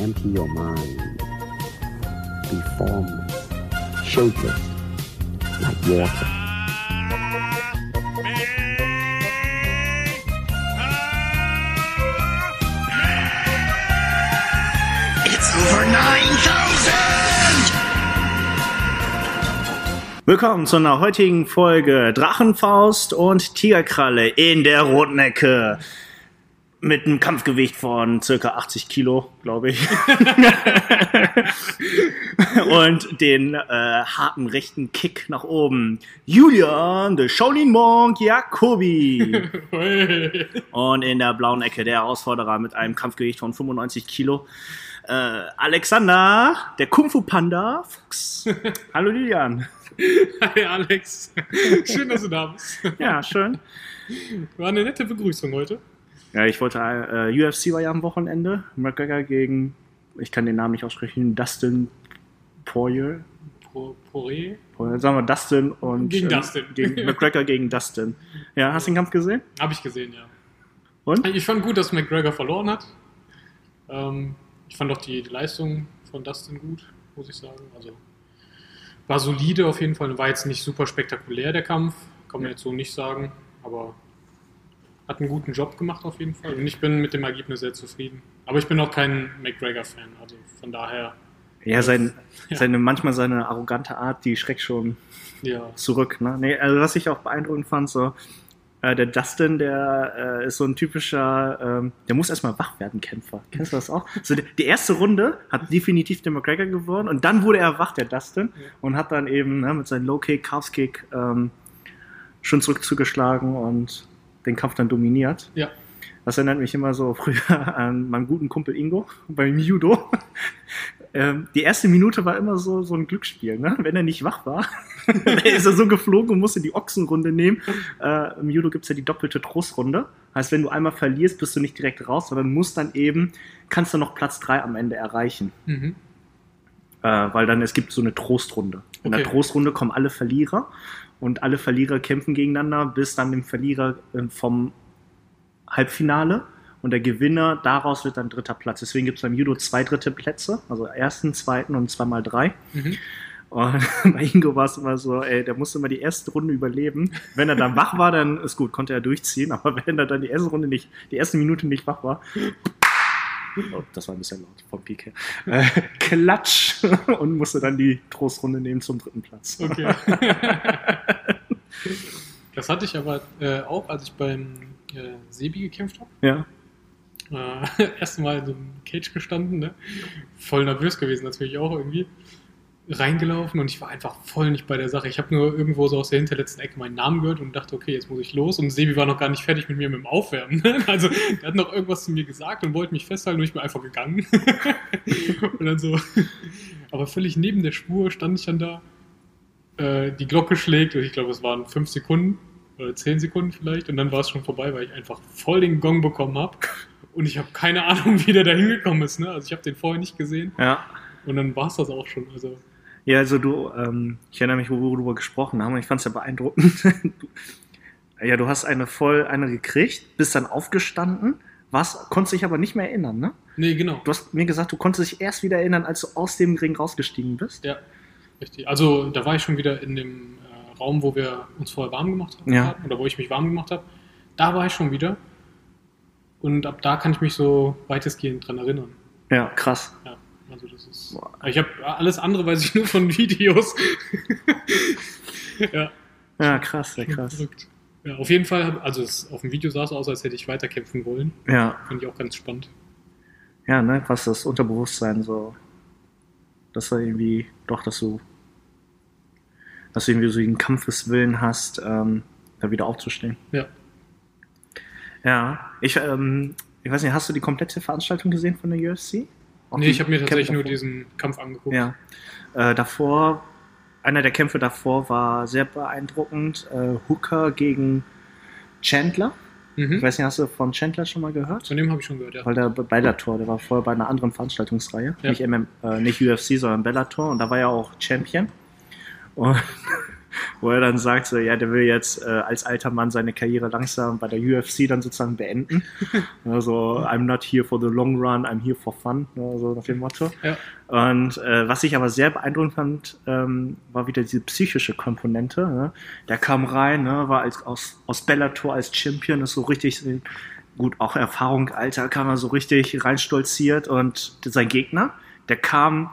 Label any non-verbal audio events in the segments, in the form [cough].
empty your mind. Be formless, shapeless, like water. It's over 9000! Willkommen zu einer heutigen Folge Drachenfaust und Tigerkralle in der roten Ecke. Mit einem Kampfgewicht von circa 80 Kilo, glaube ich. [laughs] und den äh, harten rechten Kick nach oben. Julian, der Shaolin Monk Jacobi. [laughs] und in der blauen Ecke der Herausforderer mit einem Kampfgewicht von 95 Kilo. Äh, Alexander, der Kung Fu Panda. Fuchs. [laughs] Hallo Julian. Hi Alex, schön, dass du da bist. Ja, schön. War eine nette Begrüßung heute. Ja, ich wollte, äh, UFC war ja am Wochenende. McGregor gegen, ich kann den Namen nicht aussprechen, Dustin Poirier. Poirier, sagen wir Dustin und Gegen äh, Dustin. Gegen [laughs] McGregor gegen Dustin. Ja, hast du den Kampf gesehen? Habe ich gesehen, ja. Und? Ich fand gut, dass McGregor verloren hat. Ähm, ich fand auch die, die Leistung von Dustin gut, muss ich sagen. Also war solide auf jeden Fall. War jetzt nicht super spektakulär der Kampf, kann man jetzt so nicht sagen. Aber hat einen guten Job gemacht auf jeden Fall. Und ich bin mit dem Ergebnis sehr zufrieden. Aber ich bin auch kein McGregor-Fan. Also von daher, Ja, sein, Ja. seine, manchmal seine arrogante Art, die schreckt schon ja. zurück. Ne? Nee, also was ich auch beeindruckend fand, so, äh, der Dustin, der äh, ist so ein typischer, ähm, der muss erstmal wach werden, Kämpfer. Kennst du das auch? So, die, die erste Runde hat definitiv der McGregor gewonnen und dann wurde er wach, der Dustin, und hat dann eben ne, mit seinem Low-Kick, Calf-Kick ähm, schon zurück zugeschlagen und den Kampf dann dominiert. Ja. Das erinnert mich immer so [laughs] früher an meinen guten Kumpel Ingo [laughs] beim Judo. [laughs] Ähm, die erste Minute war immer so, so ein Glücksspiel, ne? Wenn er nicht wach war, ist er so geflogen und musste die Ochsenrunde nehmen. Äh, Im Judo gibt's ja die doppelte Trostrunde. Heißt, wenn du einmal verlierst, bist du nicht direkt raus, sondern musst dann eben, kannst du noch Platz drei am Ende erreichen. Mhm. Äh, weil dann es gibt so eine Trostrunde. In der Okay. Trostrunde kommen alle Verlierer und alle Verlierer kämpfen gegeneinander bis dann dem Verlierer äh, vom Halbfinale und der Gewinner daraus wird dann dritter Platz. Deswegen gibt es beim Judo zwei dritte Plätze, also ersten, zweiten und zweimal drei. Mhm. Und [laughs] bei Ingo war es immer so, ey, der musste immer die erste Runde überleben. Wenn er dann wach war, dann ist gut, konnte er durchziehen. Aber [laughs] wenn er dann die erste Runde nicht, die erste Minute nicht wach war, oh, das war ein bisschen laut vom Peak her, äh, klatsch [laughs] und musste dann die Trostrunde nehmen zum dritten Platz. Okay. [laughs] das hatte ich aber äh, auch, als ich beim äh, Sebi gekämpft habe. Ja. Äh, [laughs] erstmal in so einem Cage gestanden, ne? voll nervös gewesen natürlich auch irgendwie. Reingelaufen und ich war einfach voll nicht bei der Sache. Ich habe nur irgendwo so aus der hinterletzten Ecke meinen Namen gehört und dachte, okay, jetzt muss ich los. Und Sebi war noch gar nicht fertig mit mir mit dem Aufwärmen. [laughs] Also der hat noch irgendwas zu mir gesagt und wollte mich festhalten und ich bin einfach gegangen. [laughs] und dann so, aber völlig neben der Spur stand ich dann da. Äh, die Glocke schlägt und ich glaube, es waren fünf Sekunden oder zehn Sekunden vielleicht und dann war es schon vorbei, weil ich einfach voll den Gong bekommen habe und ich habe keine Ahnung, wie der da hingekommen ist. Ne? Also ich habe den vorher nicht gesehen Ja. und dann war es das auch schon. Also Ja, also du, ähm, ich erinnere mich, wo wir darüber gesprochen haben und ich fand es ja beeindruckend. Du, [laughs] ja, du hast eine voll eine gekriegt, bist dann aufgestanden, warst, konntest dich aber nicht mehr erinnern, ne? nee, genau. Du hast mir gesagt, du konntest dich erst wieder erinnern, als du aus dem Ring rausgestiegen bist. Ja, richtig. Also da war ich schon wieder in dem äh, Raum, wo wir uns vorher warm gemacht haben Ja. oder wo ich mich warm gemacht habe. Da war ich schon wieder und ab da kann ich mich so weitestgehend dran erinnern. Ja, krass. Also das ist. Boah. Ich habe alles andere weiß ich nur von Videos. [laughs] ja, Ja, krass, sehr krass. verrückt. Ja, auf jeden Fall, also es, auf dem Video sah es aus, als hätte ich weiterkämpfen wollen. Ja, Fand ich auch ganz spannend. ja, ne, was das Unterbewusstsein so, dass du irgendwie, doch, dass du, dass du irgendwie so den Kampfeswillen hast, ähm, da wieder aufzustehen. Ja. Ja, ich, ähm, ich weiß nicht, hast du die komplette Veranstaltung gesehen von der UFC? Nee, ich habe mir Kämpfe tatsächlich nur davor? diesen Kampf angeguckt. Ja. Äh, davor, einer der Kämpfe davor war sehr beeindruckend. Äh, Hooker gegen Chandler. Ich Mhm. weiß nicht, hast du von Chandler schon mal gehört? Von dem habe ich schon gehört, ja. Weil der bei Bellator, der war vorher bei einer anderen Veranstaltungsreihe. Ja. Nicht, MM, äh, nicht UFC, sondern Bellator. Und da war er auch Champion. Und wo er dann sagt, so, ja, der will jetzt äh, als alter Mann seine Karriere langsam bei der UFC dann sozusagen beenden. [laughs] Also, I'm not here for the long run, I'm here for fun, ne, so nach dem Motto. Ja. Und äh, was ich aber sehr beeindruckend fand, ähm, war wieder diese psychische Komponente. Ne? Der kam rein, ne, war als, aus, aus Bellator als Champion, ist so richtig, gut, auch Erfahrung, Alter, kam er so richtig reinstolziert und sein Gegner, der kam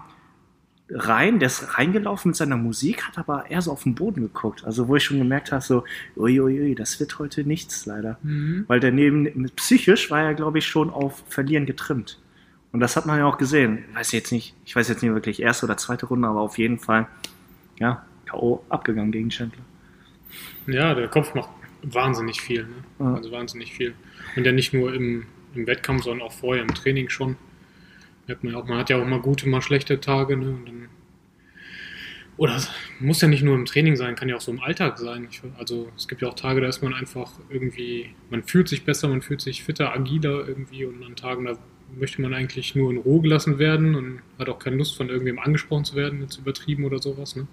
rein, der ist reingelaufen mit seiner Musik, hat aber eher so auf den Boden geguckt. Also wo ich schon gemerkt habe, so, uiuiui, das wird heute nichts leider. Mhm. Weil daneben, psychisch war er, glaube ich, schon auf Verlieren getrimmt. Und das hat man ja auch gesehen. Ich weiß jetzt nicht, ich weiß jetzt nicht wirklich erste oder zweite Runde, aber auf jeden Fall, ja, K.O. abgegangen gegen Chandler. Ja, der Kopf macht wahnsinnig viel. Ne? Ja. Also wahnsinnig viel. Und ja nicht nur im, im Wettkampf, sondern auch vorher im Training schon. Merkt man, auch, man hat ja auch mal gute, mal schlechte Tage. Ne? Dann, oder muss ja nicht nur im Training sein, kann ja auch so im Alltag sein. Ich, also es gibt ja auch Tage, da ist man einfach irgendwie, man fühlt sich besser, man fühlt sich fitter, agiler irgendwie. Und an Tagen, da möchte man eigentlich nur in Ruhe gelassen werden und hat auch keine Lust von irgendwem angesprochen zu werden, jetzt übertrieben oder sowas. Ne?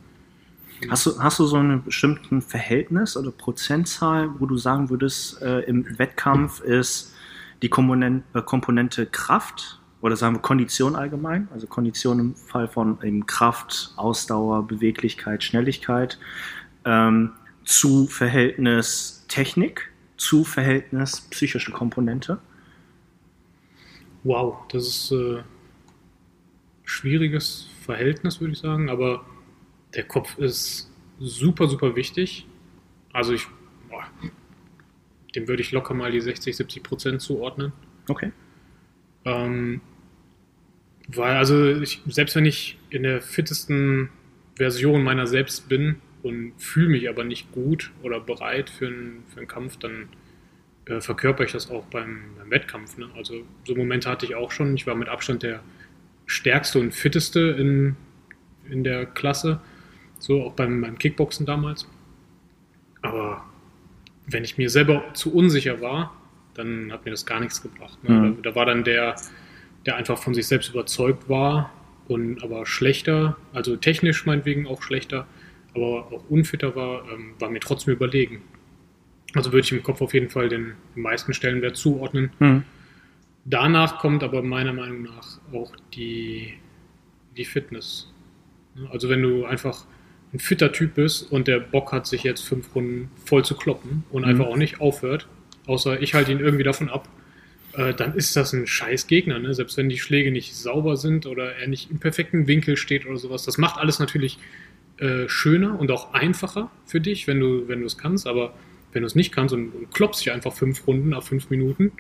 Hast du, hast du so ein bestimmten Verhältnis oder Prozentzahl, wo du sagen würdest, äh, im Wettkampf ist die Komponente, äh, Komponente Kraft oder sagen wir Kondition allgemein, also Kondition im Fall von eben Kraft, Ausdauer, Beweglichkeit, Schnelligkeit, ähm, zu Verhältnis Technik, zu Verhältnis psychische Komponente? Wow, das ist äh, schwieriges Verhältnis, würde ich sagen, aber der Kopf ist super, super wichtig. Also ich, boah, dem würde ich locker mal die 60, 70 Prozent zuordnen. Okay. Ähm, weil, also ich, selbst wenn ich in der fittesten Version meiner selbst bin und fühle mich aber nicht gut oder bereit für einen, für einen Kampf, dann äh, verkörper ich das auch beim, beim Wettkampf. Ne? Also so Momente hatte ich auch schon. Ich war mit Abstand der stärkste und fitteste in, in der Klasse, so auch beim, beim Kickboxen damals. Aber wenn ich mir selber zu unsicher war, dann hat mir das gar nichts gebracht. Ne? Mhm. Da, da war dann der, der einfach von sich selbst überzeugt war und aber schlechter, also technisch meinetwegen auch schlechter, aber auch unfitter war, ähm, war mir trotzdem überlegen. Also würde ich im Kopf auf jeden Fall den meisten Stellenwert zuordnen. Hm. Danach kommt aber meiner Meinung nach auch die, die Fitness. Ne? Also wenn du einfach ein fitter Typ bist und der Bock hat, sich jetzt fünf Runden voll zu kloppen und Mhm. einfach auch nicht aufhört, außer ich halte ihn irgendwie davon ab, äh, dann ist das ein scheiß Gegner. Ne? Selbst wenn die Schläge nicht sauber sind oder er nicht im perfekten Winkel steht oder sowas. Das macht alles natürlich äh, schöner und auch einfacher für dich, wenn du wenn du es kannst. Aber wenn du es nicht kannst und, und klopfst dich einfach fünf Runden nach fünf Minuten,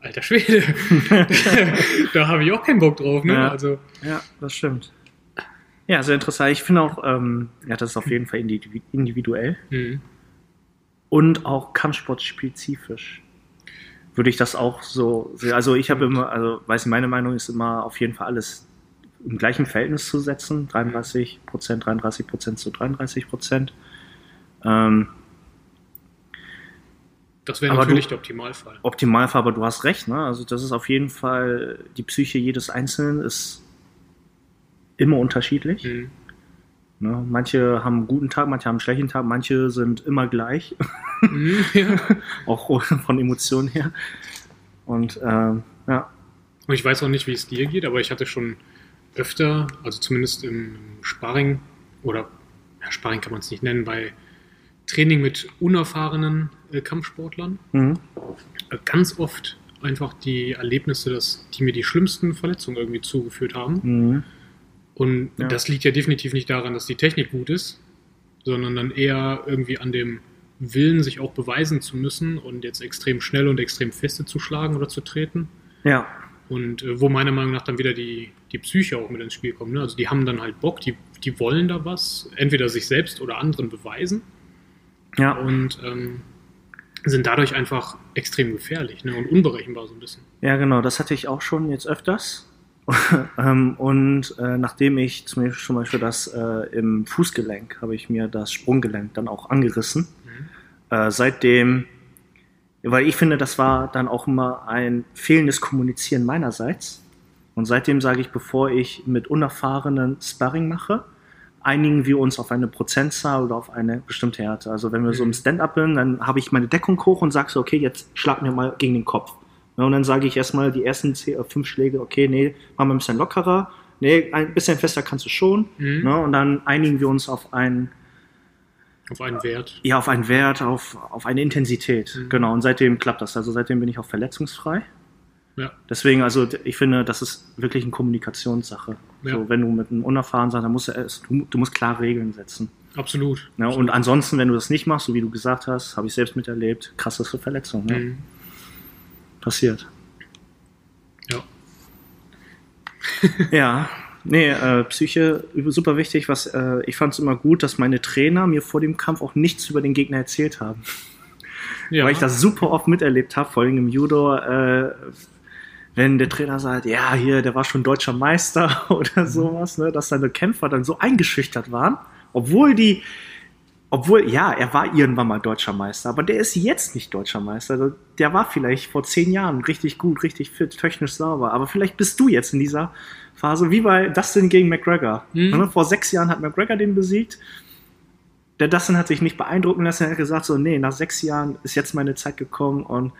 alter Schwede, [laughs] [laughs] da habe ich auch keinen Bock drauf. Ne? Ja. Also Ja, das stimmt. Ja, sehr interessant. Ich finde auch, ähm, ja, das ist auf jeden Fall individu- individuell hm. und auch kampfsportspezifisch. Würde ich das auch so sehen. Also ich habe immer, also weiß ich, meine Meinung ist immer auf jeden Fall alles im gleichen Verhältnis zu setzen. 33 Prozent, 33 Prozent zu 33 Prozent. Ähm, das wäre natürlich du- der Optimalfall. Optimalfall, aber du hast recht, ne? Also das ist auf jeden Fall, die Psyche jedes Einzelnen ist immer unterschiedlich. Hm. Ne? Manche haben einen guten Tag, manche haben einen schlechten Tag, manche sind immer gleich, Hm, ja. [laughs] auch von Emotionen her. Und ähm, ja, Und ich weiß auch nicht, wie es dir geht, aber ich hatte schon öfter, also zumindest im Sparring oder ja, Sparring kann man es nicht nennen, bei Training mit unerfahrenen äh, Kampfsportlern mhm. äh, ganz oft einfach die Erlebnisse, dass die mir die schlimmsten Verletzungen irgendwie zugeführt haben. Mhm. Und Ja. das liegt ja definitiv nicht daran, dass die Technik gut ist, sondern dann eher irgendwie an dem Willen, sich auch beweisen zu müssen und jetzt extrem schnell und extrem feste zu schlagen oder zu treten. ja, Und äh, wo meiner Meinung nach dann wieder die, die Psyche auch mit ins Spiel kommt. Ne? Also die haben dann halt Bock, die, die wollen da was, entweder sich selbst oder anderen beweisen ja. und ähm, sind dadurch einfach extrem gefährlich ne? und unberechenbar so ein bisschen. Ja, genau, das hatte ich auch schon jetzt öfters. [laughs] Ähm, und äh, nachdem ich zum Beispiel, zum Beispiel das äh, im Fußgelenk, habe ich mir das Sprunggelenk dann auch angerissen. Äh, seitdem, weil ich finde, das war dann auch immer ein fehlendes Kommunizieren meinerseits. Und seitdem sage ich, bevor ich mit unerfahrenen Sparring mache, einigen wir uns auf eine Prozentzahl oder auf eine bestimmte Härte. Also wenn wir so im Mhm. Stand-up sind, dann habe ich meine Deckung hoch und sage so, okay, jetzt schlag mir mal gegen den Kopf. Ja, und dann sage ich erstmal die ersten zehn, äh, fünf Schläge, okay, nee, mach mal ein bisschen lockerer. Nee, ein bisschen fester kannst du schon. Mhm. Ne? Und dann einigen wir uns auf einen, Auf einen Wert. ja, auf einen Wert, auf, auf eine Intensität. Mhm. Genau, und seitdem klappt das. Also seitdem bin ich auch verletzungsfrei. Ja. Deswegen, also ich finde, das ist wirklich eine Kommunikationssache. Ja. So, wenn du mit einem Unerfahren sagst, dann musst du, du, musst klar Regeln setzen. Absolut. Ja, und ansonsten, wenn du das nicht machst, so wie du gesagt hast, habe ich selbst miterlebt, krasseste Verletzung. Ne? Mhm. Passiert. Ja. [laughs] Ja, nee, äh, Psyche super wichtig. Was äh, ich fand es immer gut, dass meine Trainer mir vor dem Kampf auch nichts über den Gegner erzählt haben, [laughs] ja. weil ich das super oft miterlebt habe, vor allem im Judo. Äh, wenn der Trainer sagt, ja, hier, der war schon deutscher Meister [laughs] oder sowas, ne, dass seine Kämpfer dann so eingeschüchtert waren, obwohl die, obwohl, ja, er war irgendwann mal deutscher Meister, aber der ist jetzt nicht deutscher Meister. Der war vielleicht vor zehn Jahren richtig gut, richtig fit, technisch sauber, aber vielleicht bist du jetzt in dieser Phase, wie bei Dustin gegen McGregor. Mhm. Ne, Vor sechs Jahren hat McGregor den besiegt. Der Dustin hat sich nicht beeindrucken lassen, er hat gesagt, so, nee, nach sechs Jahren ist jetzt meine Zeit gekommen und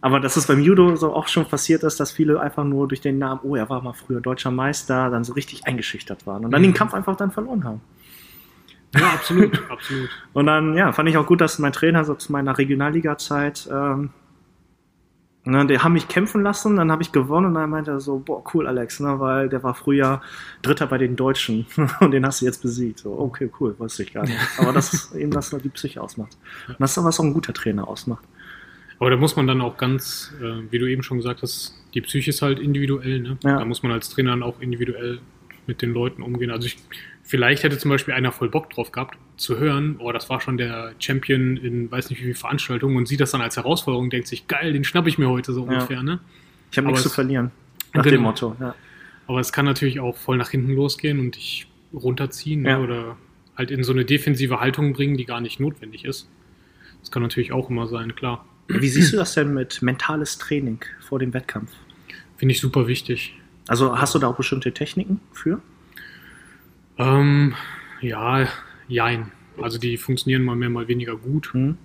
aber dass es beim Judo so auch schon passiert ist, dass viele einfach nur durch den Namen, oh, er war mal früher deutscher Meister, dann so richtig eingeschüchtert waren und dann Mhm. den Kampf einfach dann verloren haben. Ja, absolut, [laughs] absolut. Und dann, ja, fand ich auch gut, dass mein Trainer so zu meiner Regionalliga-Zeit, ähm, ne, die haben mich kämpfen lassen, dann habe ich gewonnen und dann meinte er so, boah, cool, Alex, ne, weil der war früher Dritter bei den Deutschen [laughs] und den hast du jetzt besiegt. So, okay, cool, wusste ich gar nicht. Aber das ist eben das, was die Psyche ausmacht. Und das ist aber, was auch ein guter Trainer ausmacht. Aber da muss man dann auch ganz, äh, wie du eben schon gesagt hast, die Psyche ist halt individuell. Ne? Ja. Da muss man als Trainer dann auch individuell mit den Leuten umgehen. Also ich, vielleicht hätte zum Beispiel einer voll Bock drauf gehabt, zu hören, oh, das war schon der Champion in weiß nicht wie vielen Veranstaltungen und sieht das dann als Herausforderung und denkt sich, geil, den schnapp ich mir heute so Ja. ungefähr. Ne? Ich habe nichts zu verlieren. Nach Genau. dem Motto, ja. Aber es kann natürlich auch voll nach hinten losgehen und dich runterziehen ne? Ja. oder halt in so eine defensive Haltung bringen, die gar nicht notwendig ist. Das kann natürlich auch immer sein, klar. Wie siehst du das denn mit mentales Training vor dem Wettkampf? Finde ich super wichtig. Also hast du da auch bestimmte Techniken für? Ähm, ja, jein. Also die funktionieren mal mehr, mal weniger gut. Hm?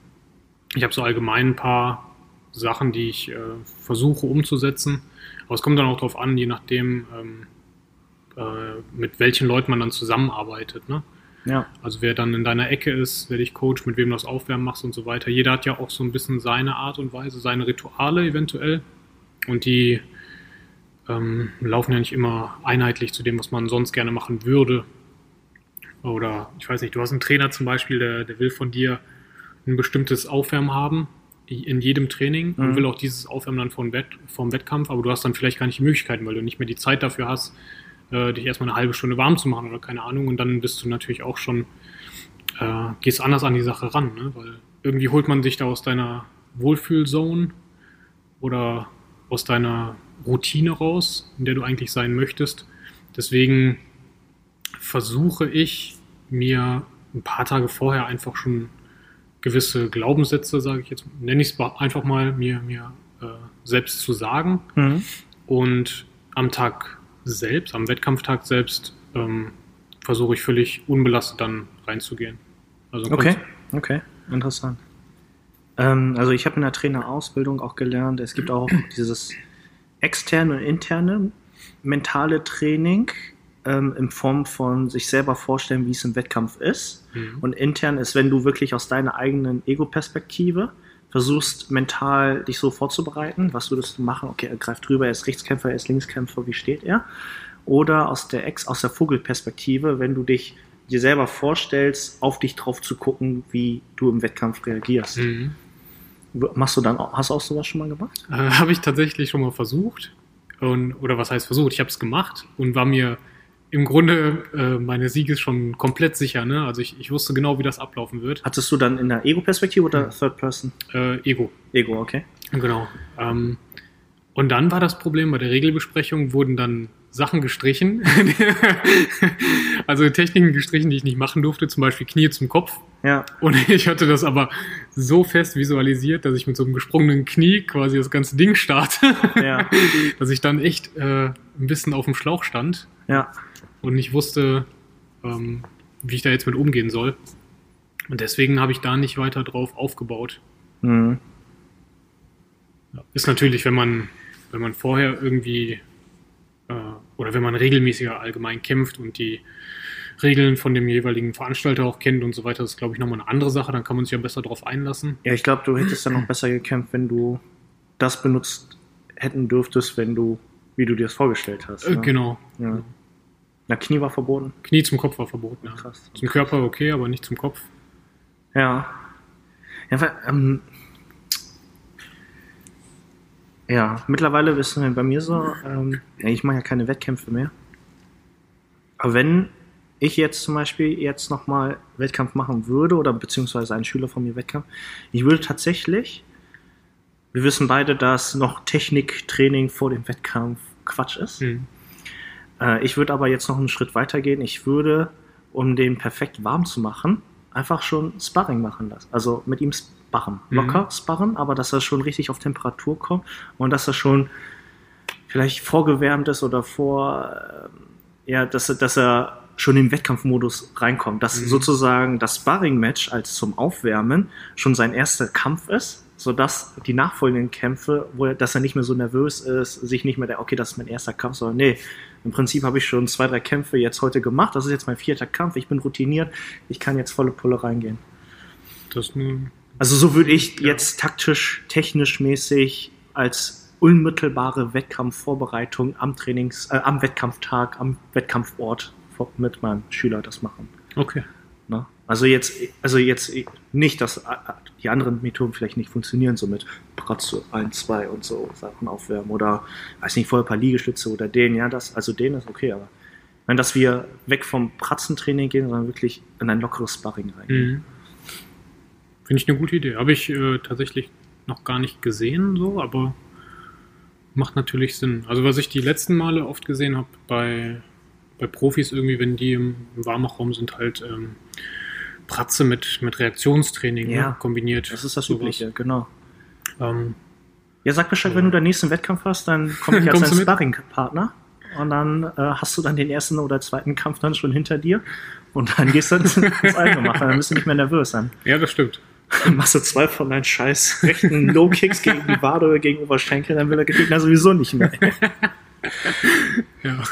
Ich habe so allgemein ein paar Sachen, die ich äh, versuche umzusetzen. Aber es kommt dann auch darauf an, je nachdem, ähm, äh, mit welchen Leuten man dann zusammenarbeitet. Ne? Ja. Also wer dann in deiner Ecke ist, wer dich coacht, mit wem du das Aufwärmen machst und so weiter. Jeder hat ja auch so ein bisschen seine Art und Weise, seine Rituale eventuell. Und die ähm, laufen ja nicht immer einheitlich zu dem, was man sonst gerne machen würde. Oder ich weiß nicht, du hast einen Trainer zum Beispiel, der, der will von dir ein bestimmtes Aufwärmen haben in jedem Training und Mhm. will auch dieses Aufwärmen dann vom, Wett, vom Wettkampf, aber du hast dann vielleicht gar nicht die Möglichkeiten, weil du nicht mehr die Zeit dafür hast, äh, dich erstmal eine halbe Stunde warm zu machen oder keine Ahnung. Und dann bist du natürlich auch schon, äh, gehst anders an die Sache ran, ne? weil irgendwie holt man dich da aus deiner Wohlfühlzone oder aus deiner Routine raus, in der du eigentlich sein möchtest. Deswegen versuche ich mir ein paar Tage vorher einfach schon gewisse Glaubenssätze, sage ich jetzt, nenne ich es einfach mal, mir, mir äh, selbst zu sagen. Mhm. Und am Tag selbst, am Wettkampftag selbst, ähm, versuche ich völlig unbelastet dann reinzugehen. Also Okay, okay, interessant. Ähm, also ich habe in der Trainerausbildung auch gelernt, es gibt auch dieses externe und interne mentale Training ähm, in Form von sich selber vorstellen, wie es im Wettkampf ist. Mhm. Und intern ist, wenn du wirklich aus deiner eigenen Ego-Perspektive versuchst, mental dich so vorzubereiten, was würdest du machen? Okay, er greift drüber, er ist Rechtskämpfer, er ist Linkskämpfer, wie steht er? Oder aus der Ex, aus der Vogelperspektive, wenn du dich dir selber vorstellst, auf dich drauf zu gucken, wie du im Wettkampf reagierst. Mhm. Machst du dann auch, hast du auch sowas schon mal gemacht? Äh, habe ich tatsächlich schon mal versucht. Und, oder was heißt versucht? Ich habe es gemacht und war mir im Grunde äh, meine Siege schon komplett sicher. Ne? Also ich, ich wusste genau, wie das ablaufen wird. Hattest du dann in der Ego-Perspektive oder Third Person? Äh, Ego. Ego, okay. Genau. Ähm, und dann war das Problem, bei der Regelbesprechung wurden dann Sachen gestrichen. [laughs] also Techniken gestrichen, die ich nicht machen durfte, zum Beispiel Knie zum Kopf. Ja, Und [laughs] ich hatte das aber so fest visualisiert, dass ich mit so einem gesprungenen Knie quasi das ganze Ding starte. ja, [laughs] dass ich dann echt äh, ein bisschen auf dem Schlauch stand ja. und nicht wusste, ähm, wie ich da jetzt mit umgehen soll. Und deswegen habe ich da nicht weiter drauf aufgebaut. Mhm. Ist natürlich, wenn man, wenn man vorher irgendwie äh, oder wenn man regelmäßiger allgemein kämpft und die Regeln von dem jeweiligen Veranstalter auch kennt und so weiter, ist, glaube ich, nochmal eine andere Sache. Dann kann man sich ja besser darauf einlassen. Ja, ich glaube, du hättest dann noch besser gekämpft, wenn du das benutzt hätten dürftest, wenn du, wie du dir das vorgestellt hast. Äh, ne? genau. Ja. Na, Knie war verboten. Knie zum Kopf war verboten. Ja. Krass. Zum Körper okay, aber nicht zum Kopf. Ja. Ja, weil, ähm, ja, mittlerweile ist es bei mir so, ähm, ich mache ja keine Wettkämpfe mehr. Aber wenn ich jetzt zum Beispiel jetzt nochmal Wettkampf machen würde, oder beziehungsweise ein Schüler von mir Wettkampf, ich würde tatsächlich, wir wissen beide, dass noch Techniktraining vor dem Wettkampf Quatsch ist. Hm. Äh, ich würde aber jetzt noch einen Schritt weiter gehen. Ich würde, um den perfekt warm zu machen, einfach schon Sparring machen lassen. Also mit ihm sparren. Mhm. Locker sparren, aber dass er schon richtig auf Temperatur kommt und dass er schon vielleicht vorgewärmt ist oder vor, äh, ja, dass, er- dass er schon im Wettkampfmodus reinkommt. Dass Mhm. sozusagen das Sparring-Match als zum Aufwärmen schon sein erster Kampf ist, sodass die nachfolgenden Kämpfe, wo er, dass er nicht mehr so nervös ist, sich nicht mehr der, okay, das ist mein erster Kampf, sondern nee, im Prinzip habe ich schon zwei, drei Kämpfe jetzt heute gemacht, das ist jetzt mein vierter Kampf, ich bin routiniert, ich kann jetzt volle Pulle reingehen. Das ist eine, Also so würde ich Ja. jetzt taktisch, technisch mäßig als unmittelbare Wettkampfvorbereitung am Trainings, äh, am Wettkampftag, am Wettkampfort mit meinem Schüler das machen. okay. Ne? Also jetzt, also jetzt nicht, dass äh, die anderen Methoden vielleicht nicht funktionieren, so mit Pratze 1, 2 und so Sachen aufwärmen oder weiß nicht, vorher ein paar Liegestütze oder den, ja, das, also den ist okay, aber wenn dass wir weg vom Pratzentraining gehen, sondern wirklich in ein lockeres Sparring rein. Mhm. Finde ich eine gute Idee. Habe ich äh, tatsächlich noch gar nicht gesehen, so, aber macht natürlich Sinn. Also, was ich die letzten Male oft gesehen habe bei, bei Profis, irgendwie, wenn die im, im Warmachraum sind, halt ähm, Pratze mit, mit Reaktionstraining Ja. ne, kombiniert. Das ist das Sowas. Übliche, genau. Ähm, Ja, sag Bescheid, wenn du deinen nächsten Wettkampf hast, dann [laughs] komme ich als Kommst dein? Sparringpartner. Und dann äh, hast du dann den ersten oder zweiten Kampf dann schon hinter dir. Und dann gehst du [laughs] ins ins Eingemacht. Dann bist du nicht mehr nervös. Dann ja, das stimmt. Machst du zwei von deinen scheiß rechten Low-Kicks gegen die Wade oder gegen Oberschenkel, dann will der Gegner sowieso nicht mehr. [laughs] Ja.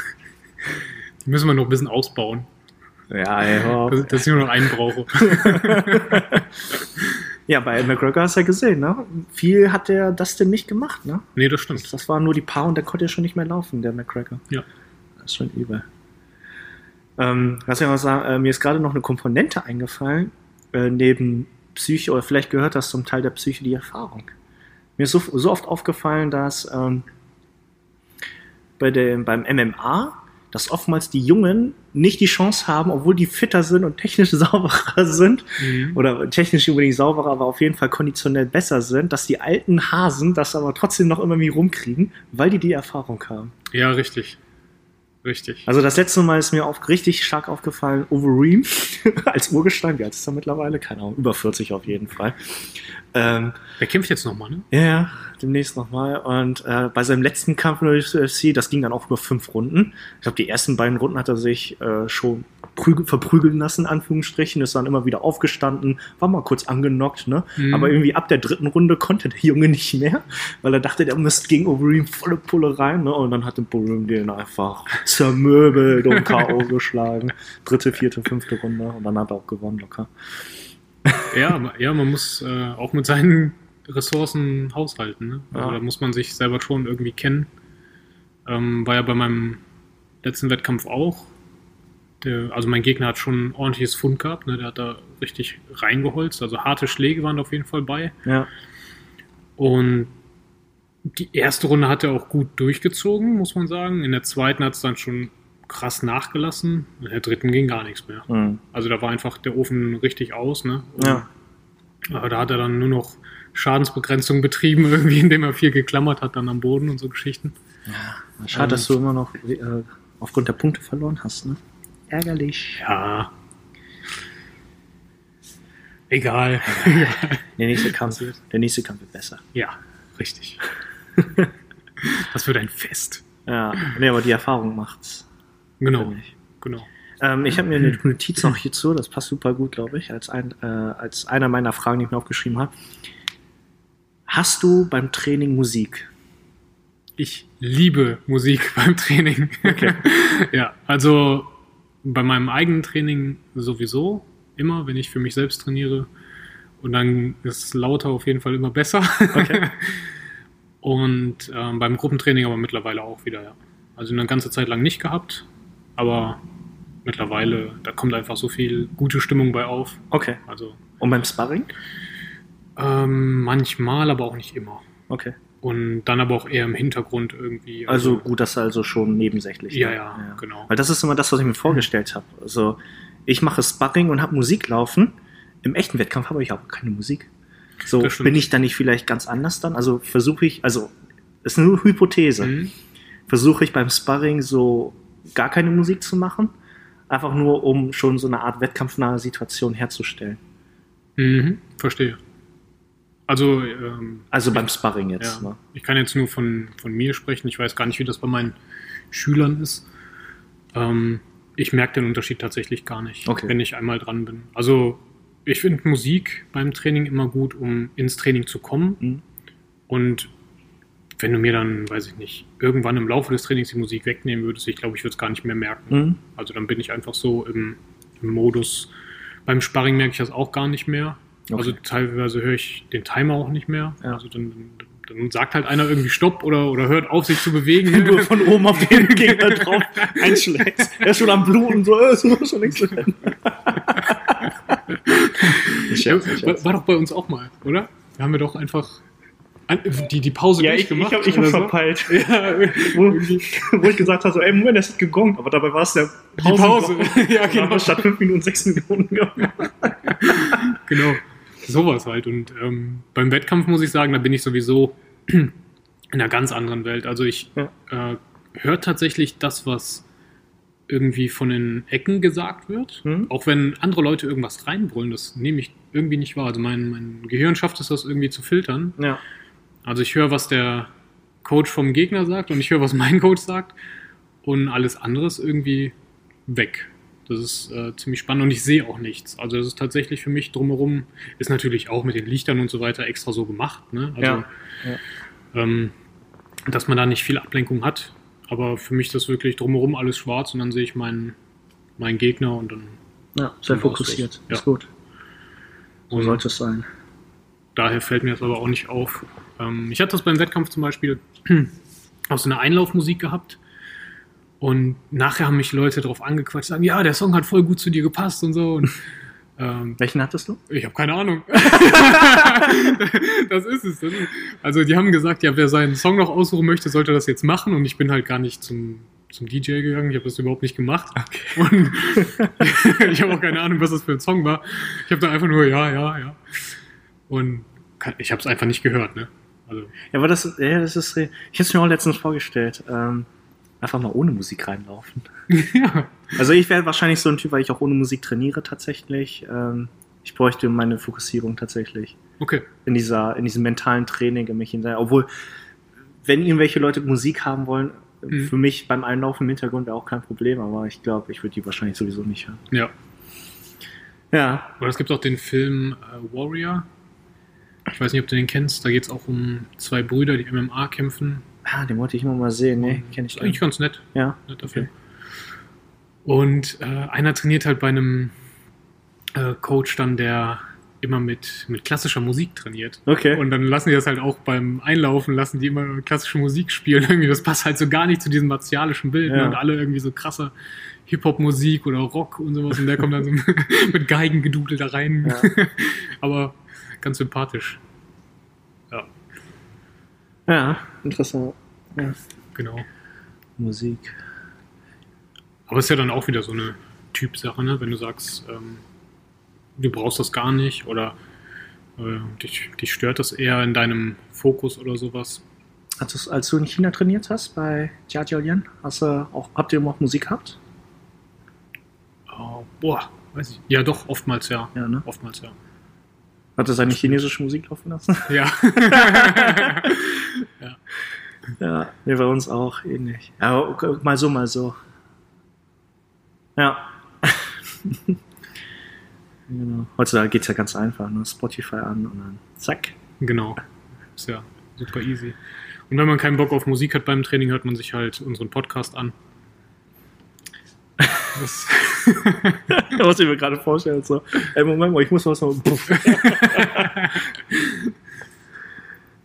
Die müssen wir noch ein bisschen ausbauen, Ja, ey, dass, dass ich nur noch einen brauche. [laughs] Ja, bei McGregor hast du ja gesehen, ne? Viel hat der Dustin nicht gemacht, ne? nee, das stimmt. Das waren nur die paar und der konnte ja schon nicht mehr laufen, der McGregor. Ja. Das ist schon übel. Ähm, was ich noch sagen, äh, mir ist gerade noch eine Komponente eingefallen, äh, neben Psyche, oder vielleicht gehört das zum Teil der Psyche die Erfahrung. Mir ist so, so oft aufgefallen, dass ähm, bei dem, beim MMA, dass oftmals die Jungen nicht die Chance haben, obwohl die fitter sind und technisch [laughs] sauberer sind, Mhm. oder technisch nicht unbedingt sauberer, aber auf jeden Fall konditionell besser sind, dass die alten Hasen das aber trotzdem noch immer wie rumkriegen, weil die die Erfahrung haben. Ja, richtig. Richtig. Also das letzte Mal ist mir auch richtig stark aufgefallen, Overeem [laughs] als Urgestein, wie alt ist er mittlerweile? Keine Ahnung, über 40 auf jeden Fall. Ähm, Der kämpft jetzt nochmal, ne? ja, ja, demnächst nochmal. Und äh, bei seinem letzten Kampf in der UFC, das ging dann auch über fünf Runden. Ich glaube, die ersten beiden Runden hat er sich äh, schon verprügeln lassen, in Anführungsstrichen. Ist dann immer wieder aufgestanden, war mal kurz angenockt, ne? Mhm. Aber irgendwie ab der dritten Runde konnte der Junge [laughs] nicht mehr, weil er dachte, der müsste gegen Overeem volle Pulle rein, ne? Und dann hat Overeem den einfach zermöbelt und K.O. [laughs] geschlagen. Dritte, vierte, fünfte Runde. Und dann hat er auch gewonnen, locker. Ja, ja, man muss äh, auch mit seinen Ressourcen haushalten. Ne? Also Ja. da muss man sich selber schon irgendwie kennen. Ähm, war ja bei meinem letzten Wettkampf auch. Der, also mein Gegner hat schon ein ordentliches Fund gehabt. Ne? Der hat da richtig reingeholzt. Also harte Schläge waren auf jeden Fall bei. Ja. Und die erste Runde hat er auch gut durchgezogen, muss man sagen. In der zweiten hat es dann schon krass nachgelassen. In der dritten ging gar nichts mehr. Mhm. Also da war einfach der Ofen richtig aus, ne? Ja. Aber da hat er dann nur noch Schadensbegrenzung betrieben, [laughs] irgendwie, indem er viel geklammert hat dann am Boden und so Geschichten. Schade, Ähm, dass du immer noch äh, aufgrund der Punkte verloren hast, ne? Ärgerlich. Ja. Egal. [laughs] Der nächste Kampf, der nächste Kampf wird besser. ja, richtig. [laughs] Das wird ein Fest. Ja, nee, aber die Erfahrung macht's. Genau. ich. Genau. Ähm, ich habe mir eine Notiz noch hierzu, das passt super gut, glaube ich, als, ein, äh, als einer meiner Fragen, die ich mir aufgeschrieben habe. Hast du beim Training Musik? Ich liebe Musik [laughs] beim Training. Okay. ja, also bei meinem eigenen Training sowieso immer, wenn ich für mich selbst trainiere. Und dann ist lauter auf jeden Fall immer besser. Okay. [laughs] Und ähm, beim Gruppentraining aber mittlerweile auch wieder, ja. Also eine ganze Zeit lang nicht gehabt, aber mittlerweile, da kommt einfach so viel gute Stimmung bei auf. Okay. Also Und beim Sparring? ähm, manchmal, aber auch nicht immer. Okay. Und dann aber auch eher im Hintergrund irgendwie. Also gut, das ist also schon nebensächlich. Ja, ne? ja, genau. Weil das ist immer das, was ich mir vorgestellt habe. Also ich mache Sparring und habe Musik laufen. Im echten Wettkampf habe ich aber keine Musik. So bin ich dann nicht vielleicht ganz anders dann? Also versuche ich, also ist nur Hypothese. Mhm. Versuche ich beim Sparring so gar keine Musik zu machen, einfach nur um schon so eine Art wettkampfnahe Situation herzustellen. Mhm. Verstehe. Also, ähm, Also beim Sparring jetzt. Ja. Ne? Ich kann jetzt nur von, von mir sprechen. Ich weiß gar nicht, wie das bei meinen Schülern ist. Ähm, ich merke den Unterschied tatsächlich gar nicht, Okay. wenn ich einmal dran bin. Also ich finde Musik beim Training immer gut, um ins Training zu kommen. Mhm. Und wenn du mir dann, weiß ich nicht, irgendwann im Laufe des Trainings die Musik wegnehmen würdest, ich glaube, ich würde es gar nicht mehr merken. Mhm. Also dann bin ich einfach so im, im Modus. Beim Sparring merke ich das auch gar nicht mehr. Okay. Also teilweise höre ich den Timer auch nicht mehr. Ja. Also dann, dann, sagt halt einer irgendwie Stopp oder, oder hört auf, sich zu bewegen. [laughs] Wenn du von oben auf den [laughs] Gegner drauf einschlägst. Er ist schon am Bluten, so, äh, so schon nichts ja, [laughs] war, war doch bei uns auch mal, oder? Da haben wir doch einfach die, die Pause Ja, ich, ich durchgemacht. habe ich oder hab verpeilt. Ja, Wo, wo ich gesagt habe, so, ey, Moment, das ist gegongt. Aber dabei war es der die Pause. ja, Genau. statt fünf Minuten sechs Minuten gemacht. Genau. Sowas halt. Und ähm, beim Wettkampf muss ich sagen, da bin ich sowieso in einer ganz anderen Welt. Also ich Ja. äh, höre tatsächlich das, was irgendwie von den Ecken gesagt wird. Mhm. Auch wenn andere Leute irgendwas reinbrüllen, das nehme ich irgendwie nicht wahr. Also mein, mein Gehirn schafft es, das irgendwie zu filtern. Ja. Also ich höre, was der Coach vom Gegner sagt und ich höre, was mein Coach sagt und alles andere ist irgendwie weg. Das ist äh, ziemlich spannend und ich sehe auch nichts. Also das ist tatsächlich für mich drumherum, ist natürlich auch mit den Lichtern und so weiter extra so gemacht. Ne? Also, Ja, Ähm, dass man da nicht viel Ablenkung hat. Aber für mich ist das wirklich drumherum alles schwarz und dann sehe ich meinen, meinen Gegner und dann Ja, sehr Und fokussiert. Ja. Ist gut. So und sollte es sein. daher fällt mir das aber auch nicht auf. Ähm, ich hatte das beim Wettkampf zum Beispiel auch so eine Einlaufmusik gehabt. Und nachher haben mich Leute darauf angequatscht, sagen, ja, der Song hat voll gut zu dir gepasst und so. Und, [laughs] ähm, Welchen hattest du? ich habe keine Ahnung. [laughs] das ist es. Das ist, also die haben gesagt, ja, wer seinen Song noch aussuchen möchte, sollte das jetzt machen. Und ich bin halt gar nicht zum, zum DJ gegangen. Ich habe das überhaupt nicht gemacht. Und [laughs] ich habe auch keine Ahnung, was das für ein Song war. Ich habe da einfach nur, ja, ja, ja. Und ich habe es einfach nicht gehört. Ne? Also, Ja, aber das, ja, das ist. Ich hätte es mir auch letztens vorgestellt. Ähm, einfach mal ohne Musik reinlaufen. [laughs] ja. Also ich wäre wahrscheinlich so ein Typ, weil ich auch ohne Musik trainiere tatsächlich. Ähm, ich bräuchte meine Fokussierung tatsächlich Okay. in dieser, in diesem mentalen Training in mich hinein. Obwohl, wenn irgendwelche Leute Musik haben wollen, Mhm. für mich beim Einlaufen im Hintergrund wäre auch kein Problem, aber ich glaube, ich würde die wahrscheinlich sowieso nicht hören. Ja. Ja. Oder es gibt auch den Film äh, Warrior. Ich weiß nicht, ob du den kennst. Da geht es auch um zwei Brüder, die MMA kämpfen. Ah, den wollte ich immer mal sehen. Nee, kenne ich eigentlich ganz nett. Ja. netter Film. Und äh, einer trainiert halt bei einem äh, Coach dann, der immer mit, mit klassischer Musik trainiert. Okay. Und dann lassen die das halt auch beim Einlaufen, lassen die immer klassische Musik spielen. [laughs] Irgendwie, das passt halt so gar nicht zu diesem martialischen Bild. Ja. Ne? Und alle irgendwie so krasse Hip-Hop-Musik oder Rock und sowas. Und der kommt dann so [laughs] mit Geigengedudel da rein. Ja. [laughs] Aber ganz sympathisch. Ja, interessant. Ja. genau. Musik. Aber es ist ja dann auch wieder so eine Typsache, ne? wenn du sagst, ähm, du brauchst das gar nicht oder äh, dich, dich stört das eher in deinem Fokus oder sowas. Hattest, als du in China trainiert hast bei Jiajiaolian, hast du auch, habt ihr auch Musik gehabt? Oh, boah, weiß ich. Ja, doch, oftmals ja. Ja, ne? Oftmals ja. Hat er seine chinesische Musik laufen lassen? [laughs] [laughs] Ja. ja, nee, bei uns auch ähnlich. Ja, okay, mal so, mal so. Ja. [laughs] Genau. Heutzutage geht es ja ganz einfach, nur Spotify an und dann zack. Genau. Ist ja super easy. Und wenn man keinen Bock auf Musik hat beim Training, hört man sich halt unseren Podcast an. [laughs] Was ich mir gerade vorstelle, so, ey, Moment mal, ich muss was. Puff. [laughs]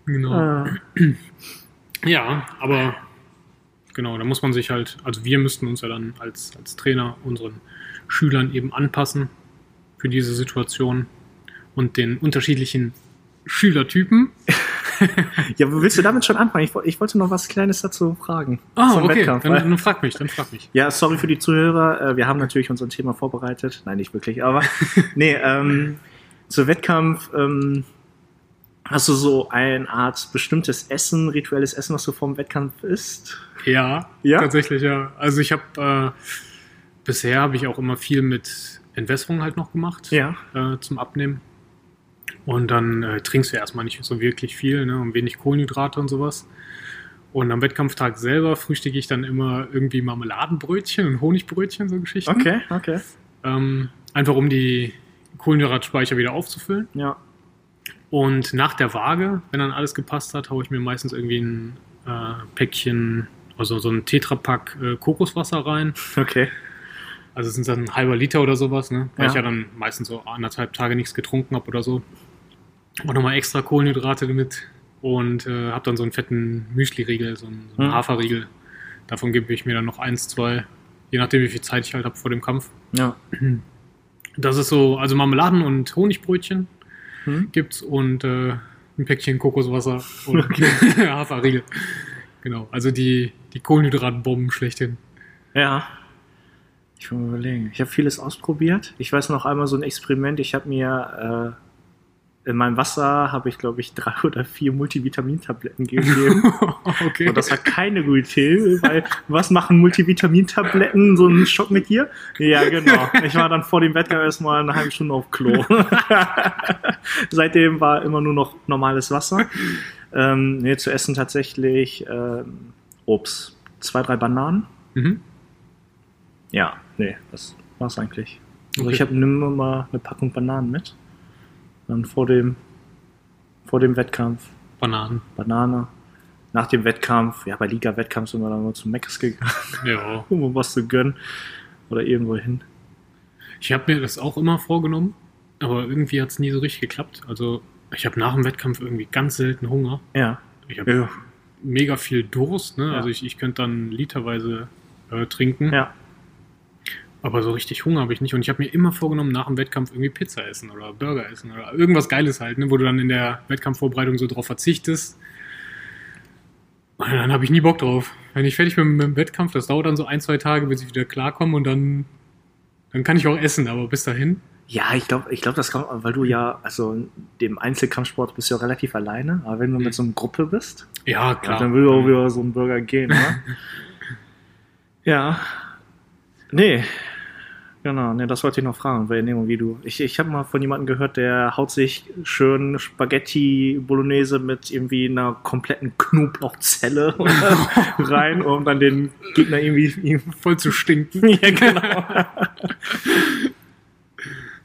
genau. Ah. Ja, aber genau, da muss man sich halt, also wir müssten uns ja dann als, als Trainer unseren Schülern eben anpassen für diese Situation und den unterschiedlichen Schülertypen. [laughs] Ja, willst du damit schon anfangen? Ich, ich wollte noch was Kleines dazu fragen. Ah, Zum okay, Wettkampf, dann, dann frag mich, dann frag mich. Ja, sorry für die Zuhörer. Äh, Wir haben natürlich unser Thema vorbereitet. Nein, nicht wirklich, aber [laughs] nee, ähm, zu Wettkampf ähm, hast du so eine Art bestimmtes Essen, rituelles Essen, was du vorm Wettkampf isst? Ja, Ja? tatsächlich, ja. Also ich habe äh, bisher habe ich auch immer viel mit Entwässerung halt noch gemacht Ja. äh, zum Abnehmen. Und dann äh, trinkst du erstmal nicht so wirklich viel, ne, und wenig Kohlenhydrate und sowas. Und am Wettkampftag selber frühstücke ich dann immer irgendwie Marmeladenbrötchen und Honigbrötchen, so Geschichten. Okay, okay. Ähm, einfach um die Kohlenhydratspeicher wieder aufzufüllen. Ja. Und nach der Waage, wenn dann alles gepasst hat, haue ich mir meistens irgendwie ein äh, Päckchen, also so ein Tetrapack äh, Kokoswasser rein. Okay. Also es sind dann ein halber Liter oder sowas, ne? Weil Ja. ich ja dann meistens so anderthalb Tage nichts getrunken habe oder so. Und nochmal extra Kohlenhydrate mit und äh, habe dann so einen fetten Müsli-Riegel, so einen, so einen Hm. Haferriegel. Davon gebe ich mir dann noch eins, zwei, je nachdem wie viel Zeit ich halt habe vor dem Kampf. Ja. [clears throat] Das ist so, also Marmeladen und Honigbrötchen Hm? gibt's und äh, ein Päckchen Kokoswasser und [laughs] Haferriegel. Genau, also die, die Kohlenhydratbomben schlechthin. Ja. Ich will mal überlegen. Ich habe vieles ausprobiert. Ich weiß noch einmal so ein Experiment. Ich habe mir äh, in meinem Wasser habe ich glaube ich drei oder vier Multivitamintabletten gegeben. [laughs] okay. Und das hat keine Gute, weil was machen Multivitamintabletten? So einen Schock mit dir? Ja, genau. Ich war dann vor dem Wettkampf erstmal eine halbe Stunde auf Klo. [laughs] Seitdem war immer nur noch normales Wasser. Ähm, nee, zu essen tatsächlich ähm, Obst. Zwei, drei Bananen. mhm. Ja, nee, das war's eigentlich. Also Okay. ich habe immer mal eine Packung Bananen mit. Dann vor dem, vor dem Wettkampf Bananen. Banane. Nach dem Wettkampf, ja, bei Liga-Wettkampf sind wir dann mal zum Meckes gegangen, Ja. [laughs] um was zu gönnen. Oder irgendwo hin. Ich habe mir das auch immer vorgenommen, aber irgendwie hat es nie so richtig geklappt. Also ich habe nach dem Wettkampf irgendwie ganz selten Hunger. Ja. Ich habe Ja. mega viel Durst, ne? Ja. Also ich, ich könnte dann literweise äh, trinken. Ja. Aber so richtig Hunger habe ich nicht. Und ich habe mir immer vorgenommen, nach dem Wettkampf irgendwie Pizza essen oder Burger essen oder irgendwas Geiles halt, ne? wo du dann in der Wettkampfvorbereitung so drauf verzichtest. Und dann habe ich nie Bock drauf. Wenn ich fertig bin mit dem Wettkampf, das dauert dann so ein, zwei Tage, bis ich wieder klarkomme und dann, dann kann ich auch essen. Aber bis dahin, Ja, ich glaube, ich glaub, das kann, weil du ja, also in dem Einzelkampfsport bist du ja relativ alleine, aber wenn du mit so einer Gruppe bist, ja klar. dann will auch wieder so ein Burger gehen, ne? [laughs] ja. Nee. Genau, nee, das wollte ich noch fragen, weil, nee, wie du. Ich, ich habe mal von jemandem gehört, der haut sich schön Spaghetti Bolognese mit irgendwie einer kompletten Knoblauchzelle [laughs] rein, um dann den Gegner irgendwie. voll zu stinken. [laughs] ja, genau. [laughs]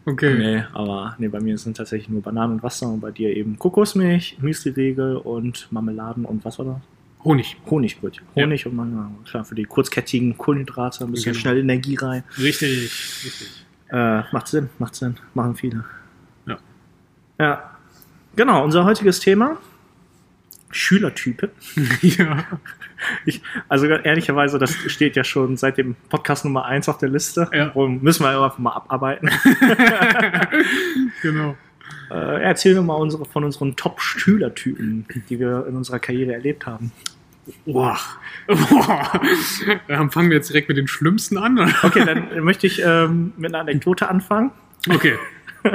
Okay. Nee, aber nee, bei mir sind tatsächlich nur Bananen und Wasser und bei dir eben Kokosmilch, Müsli-Riegel und Marmeladen und was war das? Honig. Honigbrötchen. Ja. Honig und Marmelade. Klar, für die kurzkettigen Kohlenhydrate ein bisschen Genau. schnell Energie rein. Richtig. Richtig. Äh, macht Sinn, macht Sinn. Machen viele. Ja. Ja. Genau, unser heutiges Thema. Schülertype. [laughs] ja. Ich, also ehrlicherweise, das steht ja schon seit dem Podcast Nummer 1 auf der Liste. Ja. Und müssen wir einfach mal abarbeiten. [laughs] genau. Äh, erzähl mir mal unsere, von unseren Top-Schülertypen, die wir in unserer Karriere erlebt haben. Boah. Boah. [laughs] Dann fangen wir jetzt direkt mit den Schlimmsten an. oder? Okay, dann möchte ich ähm, mit einer Anekdote anfangen. Okay. [laughs]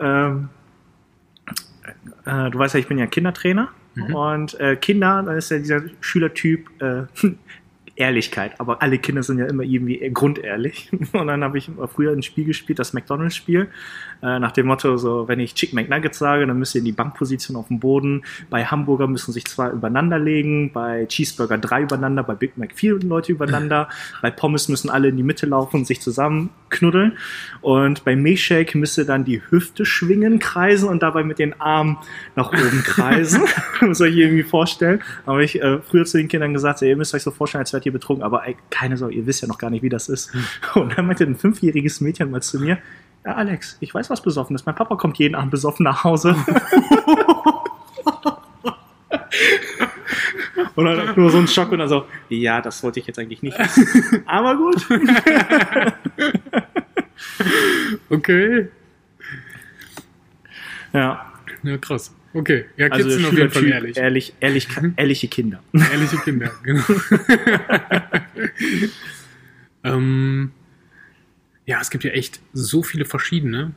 Ähm, äh, du weißt ja, ich bin ja Kindertrainer. Mhm. Und äh, Kinder, dann ist ja dieser Schülertyp, äh, Ehrlichkeit. Aber alle Kinder sind ja immer irgendwie grundehrlich. [laughs] Und dann habe ich früher ein Spiel gespielt, das McDonalds-Spiel, äh, nach dem Motto, so, wenn ich Chicken McNuggets sage, dann müsst ihr in die Bankposition auf dem Boden. Bei Hamburger müssen sich zwei übereinander legen, bei Cheeseburger drei übereinander, bei Big Mac vier Leute übereinander, [laughs] bei Pommes müssen alle in die Mitte laufen und sich zusammen knuddeln. Und bei Milkshake müsst ihr dann die Hüfte schwingen, kreisen und dabei mit den Armen nach oben kreisen. [laughs] Muss euch irgendwie vorstellen. Aber ich äh, früher zu den Kindern gesagt, ihr müsst euch so vorstellen, als wärt ihr betrunken, aber ey, keine Sorge, ihr wisst ja noch gar nicht, wie das ist. [laughs] Und dann meinte ein fünfjähriges Mädchen mal zu mir, ja, Alex, ich weiß, was besoffen ist. Mein Papa kommt jeden Abend besoffen nach Hause. [laughs] Und dann nur so ein Schock und dann so, ja, das wollte ich jetzt eigentlich nicht wissen. [laughs] Aber gut. Okay. Ja, Ja, krass. Okay. Ja, Kids also sind auf jeden Fall ehrlich. ehrlich, ehrlich, ehrliche Kinder. Ehrliche Kinder, [laughs] genau. [laughs] ähm, ja, es gibt ja echt so viele verschiedene.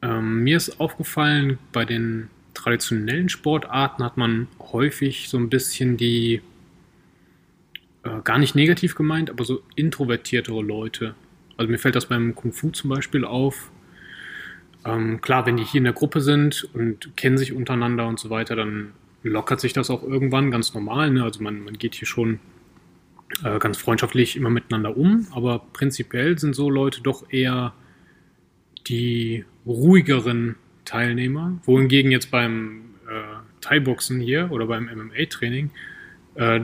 Ähm, mir ist aufgefallen, bei den traditionellen Sportarten hat man häufig so ein bisschen die, äh, gar nicht negativ gemeint, aber so introvertiertere Leute. Also mir fällt das beim Kung Fu zum Beispiel auf. Ähm, klar, wenn die hier in der Gruppe sind und kennen sich untereinander und so weiter, dann lockert sich das auch irgendwann ganz normal. Ne? Also man, man geht hier schon äh, ganz freundschaftlich immer miteinander um, aber prinzipiell sind so Leute doch eher die ruhigeren Teilnehmer, wohingegen jetzt beim äh, Thai-Boxen hier oder beim MMA-Training äh,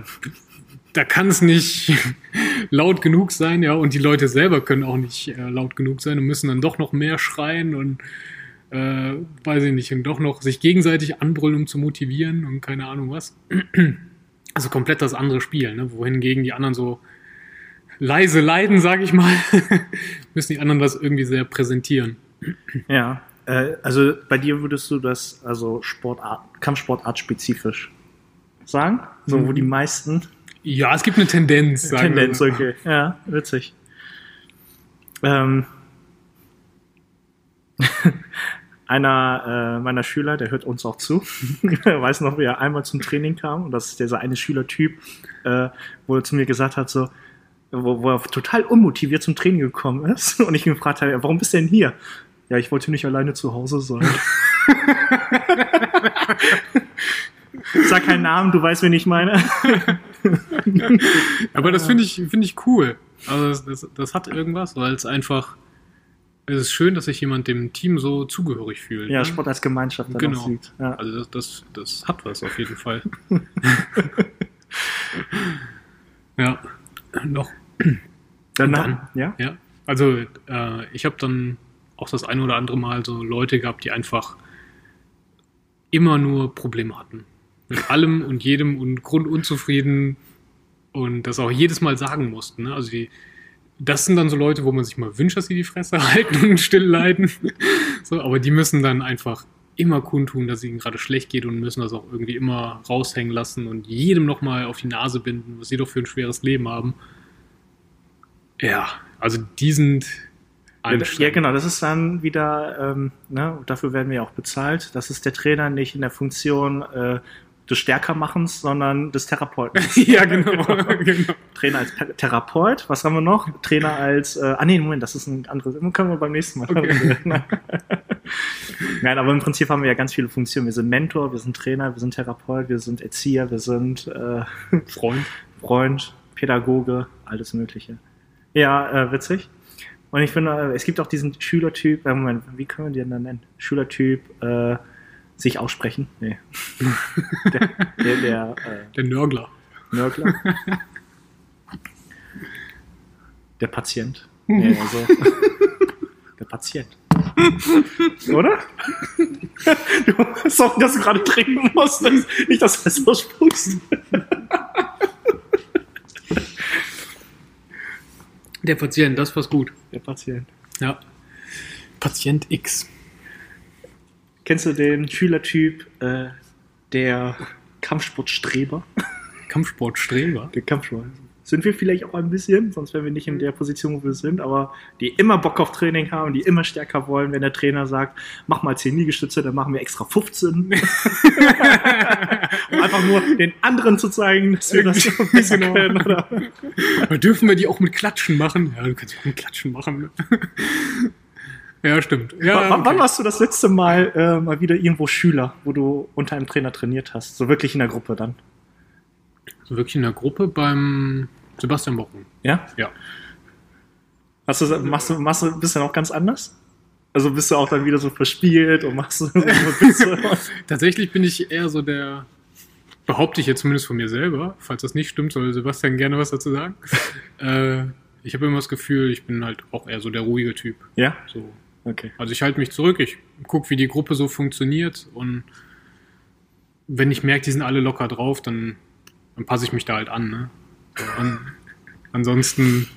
da kann es nicht [laughs] laut genug sein, ja, und die Leute selber können auch nicht äh, laut genug sein und müssen dann doch noch mehr schreien und äh, weiß ich nicht, und doch noch sich gegenseitig anbrüllen, um zu motivieren und keine Ahnung was. [clears throat] Also komplett das andere Spiel, ne? wohingegen die anderen so leise leiden, sage ich mal, [laughs] müssen die anderen das irgendwie sehr präsentieren. Ja, äh, also bei dir würdest du das also Sportart, Kampfsportart spezifisch sagen, so wo Mhm. die meisten Ja, es gibt eine Tendenz. sagen wir Tendenz, so. okay, ja, witzig. Ähm, [laughs] einer äh, meiner Schüler, der hört uns auch zu, [laughs] weiß noch, wie er einmal zum Training kam und das ist dieser eine Schülertyp, äh, wo er zu mir gesagt hat, so, wo, wo er total unmotiviert zum Training gekommen ist [laughs] und ich ihn gefragt habe, warum bist du denn hier? Ja, ich wollte nicht alleine zu Hause sein. Sag keinen Namen, du weißt, wen ich meine. [laughs] Aber das finde ich, finde ich cool. Also das, das, das hat irgendwas, weil es einfach, es ist schön, dass sich jemand dem Team so zugehörig fühlt. Ja, ne? Sport als Gemeinschaft dann Genau. sieht. Ja. Also das, das, das hat was auf jeden Fall. [laughs] ja, noch. Dann, dann- ja? Ja, also äh, ich habe dann auch das ein oder andere Mal so Leute gehabt, die einfach immer nur Probleme hatten. Mit allem und jedem und grundunzufrieden und das auch jedes Mal sagen mussten. Ne? Also die, das sind dann so Leute, wo man sich mal wünscht, dass sie die Fresse [laughs] halten und still leiden. [laughs] so, aber die müssen dann einfach immer kundtun, dass es ihnen gerade schlecht geht und müssen das auch irgendwie immer raushängen lassen und jedem nochmal auf die Nase binden, was sie doch für ein schweres Leben haben. Ja, also die sind Ja, genau, das ist dann wieder, ähm, ne, dafür werden wir ja auch bezahlt. Das ist der Trainer nicht in der Funktion äh, des Stärkermachens, sondern des Therapeuten. [laughs] ja, [laughs] genau. genau. Trainer als Therapeut, was haben wir noch? Trainer als, äh, ah nee, Moment, das ist ein anderes, können wir beim nächsten Mal. Okay. [laughs] Nein, aber im Prinzip haben wir ja ganz viele Funktionen. Wir sind Mentor, wir sind Trainer, wir sind Therapeut, wir sind Erzieher, wir sind äh, Freund. Freund, Pädagoge, alles Mögliche. Ja, äh, witzig. Und ich finde, äh, es gibt auch diesen Schülertyp, äh, Moment, wie können wir den dann nennen? Schülertyp, äh, sich aussprechen? Nee. [laughs] der der, der äh, Der Nörgler. Nörgler. Der Patient. Nee, also, der Patient. Oder? Du sorry, dass du gerade trinken musstest. Nicht, dass du das so spuckst. Der Patient, das war's gut. Der Patient. Ja. Patient X. Kennst du den Schülertyp, äh, der Kampfsportstreber? Kampfsportstreber. Der Kampfsport. sind wir vielleicht auch ein bisschen, sonst wären wir nicht in der Position, wo wir sind, aber die immer Bock auf Training haben, die immer stärker wollen, wenn der Trainer sagt, mach mal 10 Liegestütze, dann machen wir extra 15. [laughs] um einfach nur den anderen zu zeigen, dass wir das so besser Genau. können. Oder? Aber dürfen wir die auch mit Klatschen machen? Ja, du kannst auch mit Klatschen machen. Ja, stimmt. Ja, W- Wann okay. warst du das letzte Mal äh, mal wieder irgendwo Schüler, wo du unter einem Trainer trainiert hast? So wirklich in der Gruppe dann? So wirklich in der Gruppe beim Sebastian Bochen. Ja? Ja. Hast du, machst du, machst du, bist du dann auch ganz anders? Also bist du auch dann wieder so verspielt und machst so? [laughs] Tatsächlich bin ich eher so der, behaupte ich jetzt zumindest von mir selber, falls das nicht stimmt, soll Sebastian gerne was dazu sagen. [laughs] äh, ich habe immer das Gefühl, ich bin halt auch eher so der ruhige Typ. ja? So. Okay. Also ich halte mich zurück, ich gucke, wie die Gruppe so funktioniert und wenn ich merke, die sind alle locker drauf, dann, dann passe ich mich da halt an. Ne? Und ansonsten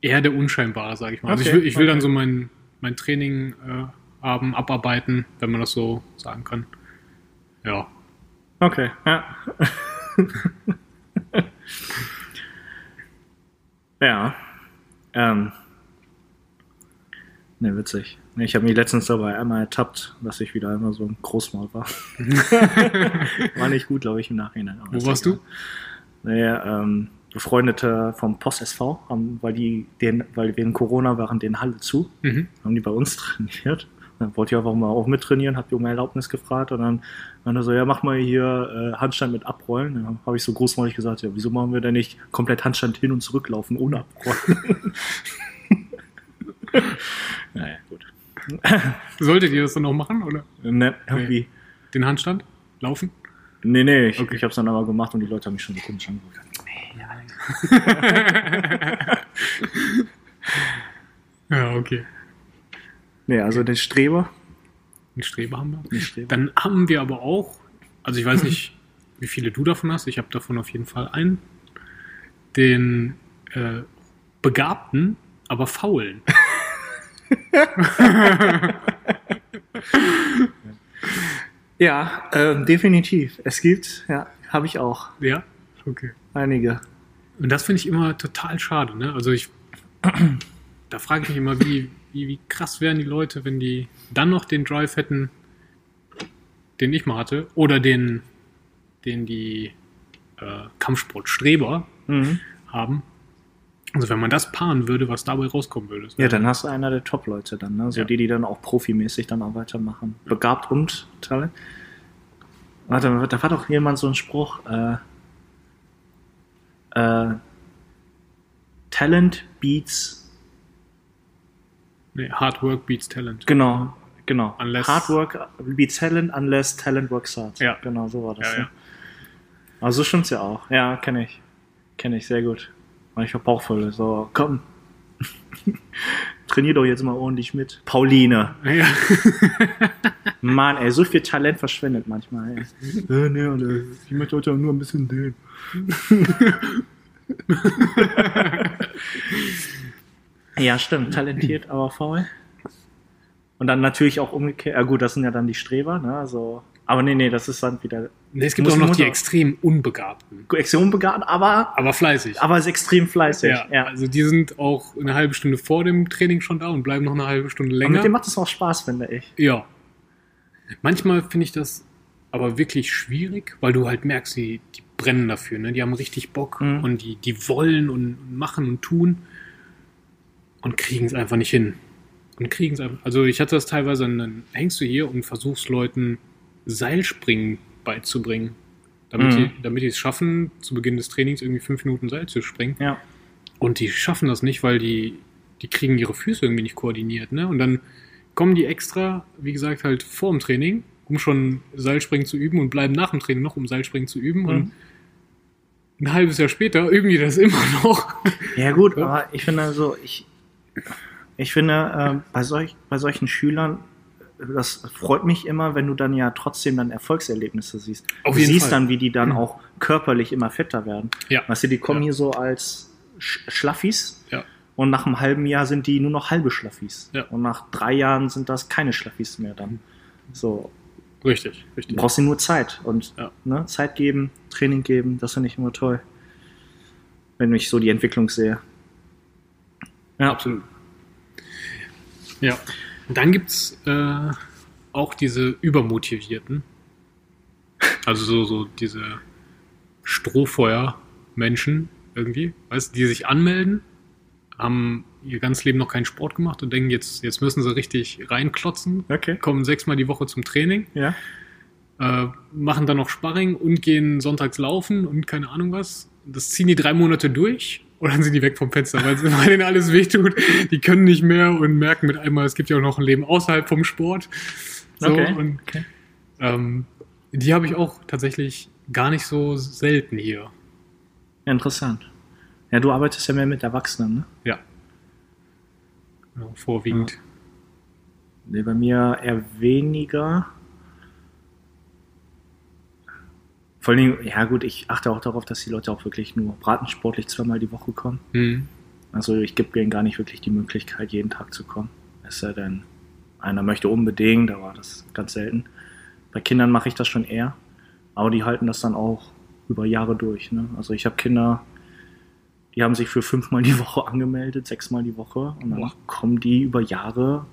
eher der Unscheinbare, sage ich mal. Also ich Okay, will, ich will dann okay. so mein, mein Training äh, haben, abarbeiten, wenn man das so sagen kann. Ja. Okay, ja. [laughs] ja. Ähm. Ne, witzig. Ich habe mich letztens dabei einmal ertappt, dass ich wieder einmal so ein Großmaul war. [laughs] war nicht gut, glaube ich, im Nachhinein. aber Wo warst egal. du? Naja, ähm, Befreundete vom Post SV, haben, weil die den, weil wegen Corona waren den Halle zu, Mhm. haben die bei uns [laughs] trainiert. Dann wollte ich einfach mal auch mittrainieren, hab die um Erlaubnis gefragt und dann meinte er so, ja, mach mal hier äh, Handstand mit Abrollen. Dann habe ich so großmäulig gesagt, ja, wieso machen wir denn nicht komplett Handstand hin und zurücklaufen ohne Abrollen? [laughs] [laughs] naja, gut. [laughs] Solltet ihr das dann auch machen, oder? Ne, irgendwie. Den Handstand? Laufen? Nee, nee, ich, Okay. ich habe es dann aber gemacht und die Leute haben mich schon so komisch angeguckt. ja, okay. Nee, also den Streber. Einen Streber haben wir. Den Streber. Dann haben wir aber auch, also ich weiß nicht, [laughs] wie viele du davon hast, ich habe davon auf jeden Fall einen, den äh, Begabten, aber Faulen. [laughs] Ja, ähm, definitiv. Es gibt, ja, habe ich auch Ja? Okay. einige. Und das finde ich immer total schade, ne? Also ich, [clears throat] da frage ich mich immer, wie, wie, wie krass wären die Leute, wenn die dann noch den Drive hätten, den ich mal hatte, oder den, den die äh, Kampfsportstreber Mhm. haben. Also wenn man das paaren würde, was dabei rauskommen würde. Ja, dann hast du einer der Top-Leute dann, ne? So Ja. die, die dann auch profimäßig dann auch weitermachen. Begabt und Talent. Warte, da war doch jemand so ein Spruch, äh, äh, Talent beats, Nee, Hard Work beats Talent. genau, genau. Unless- Hard work beats talent unless talent works hard. Ja. Genau, so war das. Ja, ne? ja. Also so stimmt's ja auch. Ja, kenne ich. Kenne ich sehr gut. Weil ich hab Bauchvoll. So, komm. [laughs] Trainier doch jetzt mal ordentlich mit. Pauline. Ja. [laughs] Mann, ey, so viel Talent verschwendet manchmal. Ey. äh, nee, äh, ich möchte heute nur ein bisschen dehnen. [laughs] ja, stimmt. Talentiert, aber faul. Und dann natürlich auch umgekehrt. Ja, gut, das sind ja dann die Streber, ne? Also, aber nee, nee, das ist dann wieder Nee, es gibt auch noch die extrem Unbegabten, Aktion begabt, aber, aber fleißig. aber ist extrem fleißig. ja, Ja. Also die sind auch eine halbe Stunde vor dem Training schon da und bleiben noch eine halbe Stunde Und länger. mit dem macht es auch Spaß, finde ich. Ja. Manchmal finde ich das aber wirklich schwierig, weil du halt merkst, die, die brennen dafür, ne? Die haben richtig Bock Mhm. und die, die wollen und machen und tun und kriegen es einfach nicht hin. Und kriegen es einfach. Also ich hatte das teilweise, dann hängst du hier und versuchst Leuten Seilspringen beizubringen. Damit Mhm. die, damit die es schaffen, zu Beginn des Trainings irgendwie fünf Minuten Seil zu springen. Ja. Und die schaffen das nicht, weil die, die kriegen ihre Füße irgendwie nicht koordiniert. Ne? Und dann kommen die extra, wie gesagt, halt vor dem Training, um schon Seilspringen zu üben und bleiben nach dem Training noch, um Seilspringen zu üben. Und ein halbes Jahr später üben die das [laughs] immer noch. Ja, gut, Ja. aber ich finde so, ich, ich finde, ähm, bei, solch, bei solchen Schülern, das freut mich immer, wenn du dann ja trotzdem dann Erfolgserlebnisse siehst. Auf du siehst Fall. dann, wie die dann Mhm. auch körperlich immer fetter werden. Ja. Weißt du, die kommen Ja. hier so als Sch Schlaffis Ja. und nach einem halben Jahr sind die nur noch halbe Schlaffis. Ja. Und nach drei Jahren sind das keine Schlaffis mehr dann. So, Richtig, du richtig. brauchst ihnen nur Zeit und Ja. ne, Zeit geben, Training geben, das finde ich immer toll. wenn ich so die Entwicklung sehe. Ja, Absolut. Ja. Und dann gibt es äh, auch diese Übermotivierten. Also so, so diese Strohfeuer-Menschen irgendwie, weißt die sich anmelden, haben ihr ganzes Leben noch keinen Sport gemacht und denken, jetzt, jetzt müssen sie richtig reinklotzen, Okay. kommen sechsmal die Woche zum Training, Ja. äh, machen dann noch Sparring und gehen sonntags laufen und keine Ahnung was. Das ziehen die drei Monate durch und dann sind die weg vom Fenster, [laughs] weil, denen alles wehtut. Die können nicht mehr und merken mit einmal, es gibt ja auch noch ein Leben außerhalb vom Sport. So, Okay. und okay. ähm, die habe ich auch tatsächlich gar nicht so selten hier. Ja, interessant. Ja, du arbeitest ja mehr mit Erwachsenen, ne? Ja. ja vorwiegend. Nee, bei mir eher weniger. Vor allem, ja gut, ich achte auch darauf, dass die Leute auch wirklich nur bratensportlich zweimal die Woche kommen. Hm. Also ich gebe denen gar nicht wirklich die Möglichkeit, jeden Tag zu kommen. Es sei denn, einer möchte unbedingt, aber das ist ganz selten. Bei Kindern mache ich das schon eher, aber die halten das dann auch über Jahre durch. Ne? Also ich habe Kinder, die haben sich für fünfmal die Woche angemeldet, sechsmal die Woche und dann Boah. kommen die über Jahre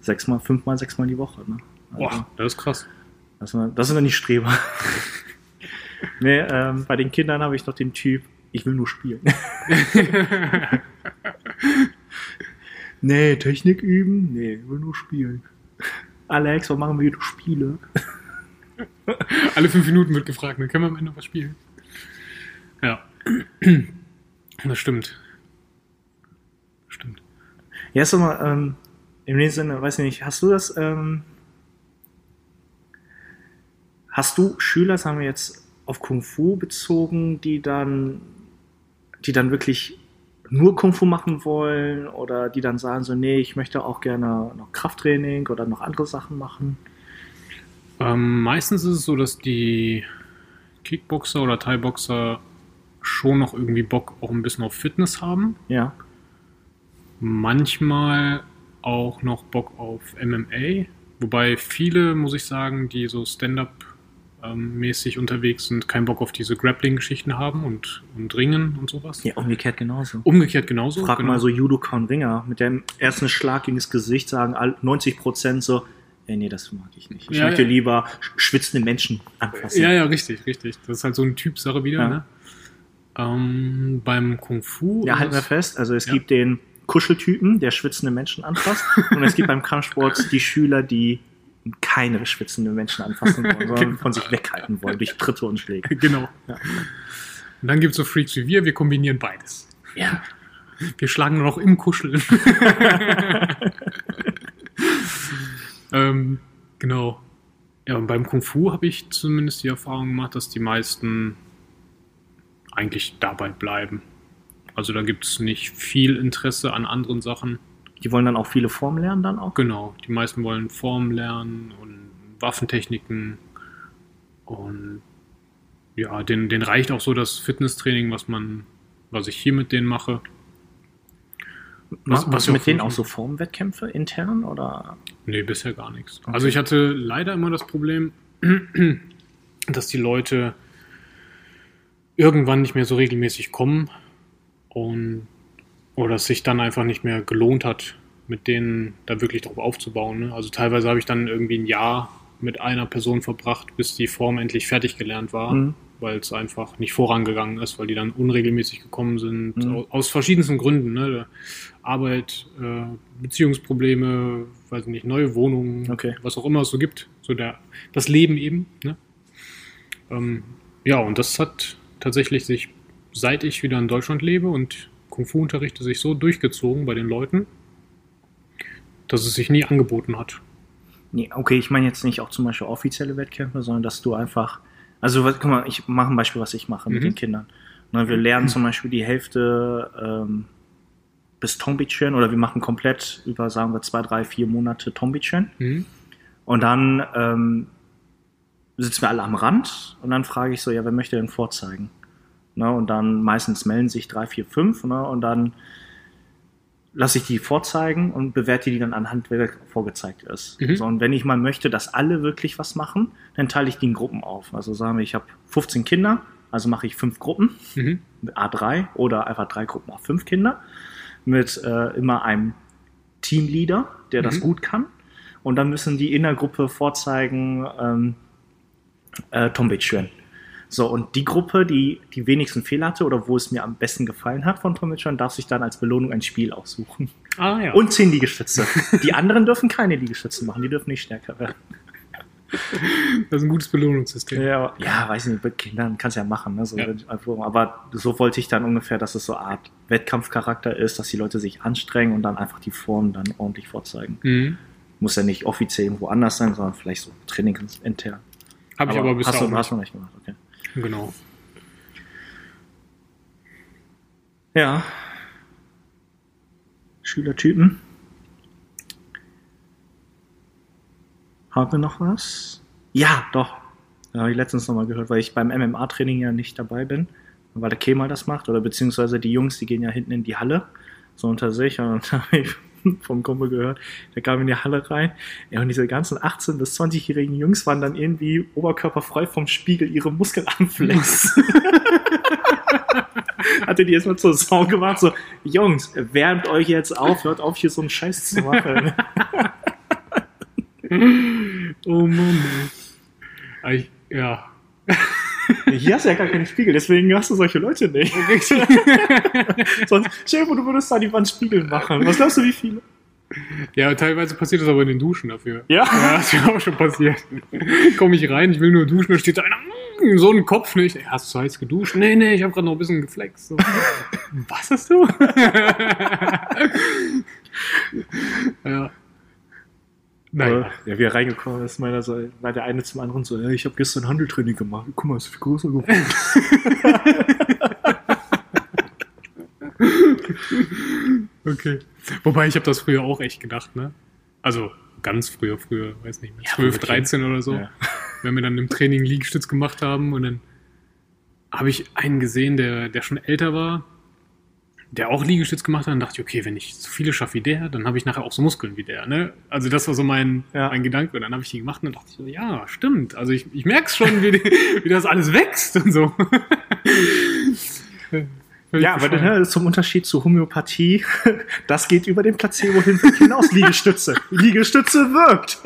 sechsmal, fünfmal, sechsmal die Woche. Ne? Also, Boah, das ist krass. das, sind, das sind dann die Streber. [laughs] nee, ähm, bei den Kindern habe ich noch den Typ, ich will nur spielen. [laughs] nee, Technik üben? Nee, ich will nur spielen. Alex, was machen wir hier? Spiele. Alle fünf Minuten wird gefragt, dann können wir am Ende was spielen. Ja. [clears throat] Das stimmt. Stimmt. Ja, ist mal, ähm, in dem Sinne, weiß ich nicht, hast du das, ähm, hast du Schüler, sagen wir jetzt, auf Kung Fu bezogen, die dann, die dann wirklich nur Kung Fu machen wollen oder die dann sagen so, nee, ich möchte auch gerne noch Krafttraining oder noch andere Sachen machen? Ähm, meistens ist es so, dass die Kickboxer oder Thai-Boxer schon noch irgendwie Bock auch ein bisschen auf Fitness haben. Ja, Manchmal auch noch Bock auf MMA. Wobei viele, muss ich sagen, die so Stand-up-mäßig unterwegs sind, keinen Bock auf diese Grappling-Geschichten haben und, und Ringen und sowas. ja, umgekehrt genauso. Umgekehrt genauso. Frag genau. mal so Judoka und Ringer, mit dem ersten Schlag gegen das Gesicht sagen all- 90% so, ey, nee, das mag ich nicht. Ich Ja, möchte ja. lieber sch- schwitzende Menschen anfassen. Ja, ja, richtig, richtig. Das ist halt so eine Typsache wieder. Ja. Ne? Ähm, beim Kung Fu. Ja, halten wir es- fest. Also es gibt den Kuscheltypen, der schwitzende Menschen anfasst. [laughs] und es gibt beim Kampfsport die Schüler, die keine schwitzenden Menschen anfassen wollen, sondern von sich weghalten wollen durch Tritte und Schläge. Genau. Ja. Und dann gibt es so Freaks wie wir, wir kombinieren beides. Ja. Wir schlagen nur noch im Kuscheln. [laughs] ähm, genau. Ja, und beim Kung Fu habe ich zumindest die Erfahrung gemacht, dass die meisten eigentlich dabei bleiben. Also da gibt es nicht viel Interesse an anderen Sachen. Die wollen dann auch viele Formen lernen dann auch. Genau, die meisten wollen Formen lernen und Waffentechniken und ja, den, den reicht auch so das Fitnesstraining, was man, was ich hier mit denen mache. Was- Was, was ja mit denen auch so Formwettkämpfe intern oder? Nee, bisher gar nichts. Okay. Also ich hatte leider immer das Problem, [clears throat] dass die Leute irgendwann nicht mehr so regelmäßig kommen und oder es sich dann einfach nicht mehr gelohnt hat, mit denen da wirklich drauf aufzubauen. Ne? Also teilweise habe ich dann irgendwie ein Jahr mit einer Person verbracht, bis die Form endlich fertig gelernt war, Mhm. weil es einfach nicht vorangegangen ist, weil die dann unregelmäßig gekommen sind, Mhm. aus, verschiedensten Gründen. Ne? Arbeit, äh, Beziehungsprobleme, weiß nicht, neue Wohnungen, Okay. was auch immer es so gibt. So der, das Leben eben. Ne? Ähm, ja, und das hat tatsächlich sich, seit ich wieder in Deutschland lebe und Kung Fu unterrichte, sich so durchgezogen bei den Leuten, dass es sich nie angeboten hat. Nee, okay, ich meine jetzt nicht auch zum Beispiel offizielle Wettkämpfe, sondern dass du einfach, also guck mal, ich mache ein Beispiel, was ich mache mit Mhm. den Kindern. Ne, wir lernen zum Beispiel die Hälfte ähm, bis Tombichen oder wir machen komplett über, sagen wir, zwei, drei, vier Monate Tombichen. Mhm. Und dann ähm, sitzen wir alle am Rand und dann frage ich so, ja, wer möchte denn vorzeigen? Ne, und dann meistens melden sich drei, vier, fünf ne, und dann lasse ich die vorzeigen und bewerte die dann anhand, wer vorgezeigt ist. Mhm. So, und wenn ich mal möchte, dass alle wirklich was machen, dann teile ich die in Gruppen auf. Also sagen wir, ich habe 15 Kinder, Also mache ich fünf Gruppen Mhm. mit A3 oder einfach drei Gruppen A fünf Kinder mit äh, immer einem Teamleader, der das Mhm. gut kann. Und dann müssen die in der Gruppe vorzeigen, ähm, äh, Tombic schwören. So, und die Gruppe, die die wenigsten Fehler hatte oder wo es mir am besten gefallen hat von schwören, darf sich dann als Belohnung ein Spiel aussuchen. Ah ja. Und zehn Liegestütze. Die anderen dürfen keine Liegestütze machen, die dürfen nicht stärker werden. das ist ein gutes Belohnungssystem. Ja, ja weiß ich nicht, mit Kindern kannst du ja machen. Ne? So, Ja. Aber so wollte ich dann ungefähr, dass es so eine Art Wettkampfcharakter ist, dass die Leute sich anstrengen und dann einfach die Form dann ordentlich vorzeigen. Mhm. Muss ja nicht offiziell irgendwo anders sein, sondern vielleicht so trainingsintern. Habe ich aber bisher hast du, auch hast nicht. du noch nicht gemacht, okay. Genau. Ja. Schülertypen. Haben wir noch was? Ja, doch. Da habe ich letztens nochmal gehört, weil ich beim MMA-Training ja nicht dabei bin, weil der Kemal das macht, oder beziehungsweise die Jungs, die gehen ja hinten in die Halle, so unter sich, und da habe ich [laughs] vom Kumpel gehört, der kam in die Halle rein, ja, und diese ganzen 18- bis 20-jährigen Jungs waren dann irgendwie oberkörperfrei vom Spiegel ihre Muskeln anflex. [laughs] Hatte die erstmal zur Sau gemacht, so, Jungs, wärmt euch jetzt auf, hört auf, hier so einen Scheiß zu machen. [laughs] Oh Mann. ich, ja. Hier hast du ja gar keinen Spiegel, deswegen hast du solche Leute nicht. [laughs] [laughs] Sonst, stell dir vor, du würdest da die Wand Spiegel machen. Was glaubst du, wie viele? Ja, teilweise passiert das aber in den Duschen dafür. Ja? Ja, das ist mir auch schon passiert. Komme ich rein, ich will nur duschen, da steht da einer, mm, so ein Kopf nicht. Ey, hast du heiß geduscht? Nee, nee, ich habe gerade noch ein bisschen geflext. So. [laughs] Was hast du? ja. Naja. Ja, wie er reingekommen ist, meiner so, war der eine zum anderen so, ja, ich habe gestern Handeltraining gemacht. Guck mal, ist viel größer geworden. [laughs] Okay. Wobei ich habe das früher auch echt gedacht, ne? Also ganz früher, früher, weiß nicht mehr, Ja, 12, wo wir 13 oder so. Ja. Wenn wir dann im Training Liegestütz gemacht haben und dann habe ich einen gesehen, der, der schon älter war, der auch Liegestütz gemacht hat, dann dachte ich, okay, wenn ich so viele schaffe wie der, dann habe ich nachher auch so Muskeln wie der, ne? Also das war so mein, Ja. mein Gedanke. Und dann habe ich die gemacht und dann dachte ich so, ja, stimmt. Also ich, ich merke es schon, wie, [laughs] wie das alles wächst und so. [laughs] Ja, aber ne, zum Unterschied zu Homöopathie, [laughs] das geht über den Placebo hinweg hinaus. Liegestütze. Liegestütze wirkt.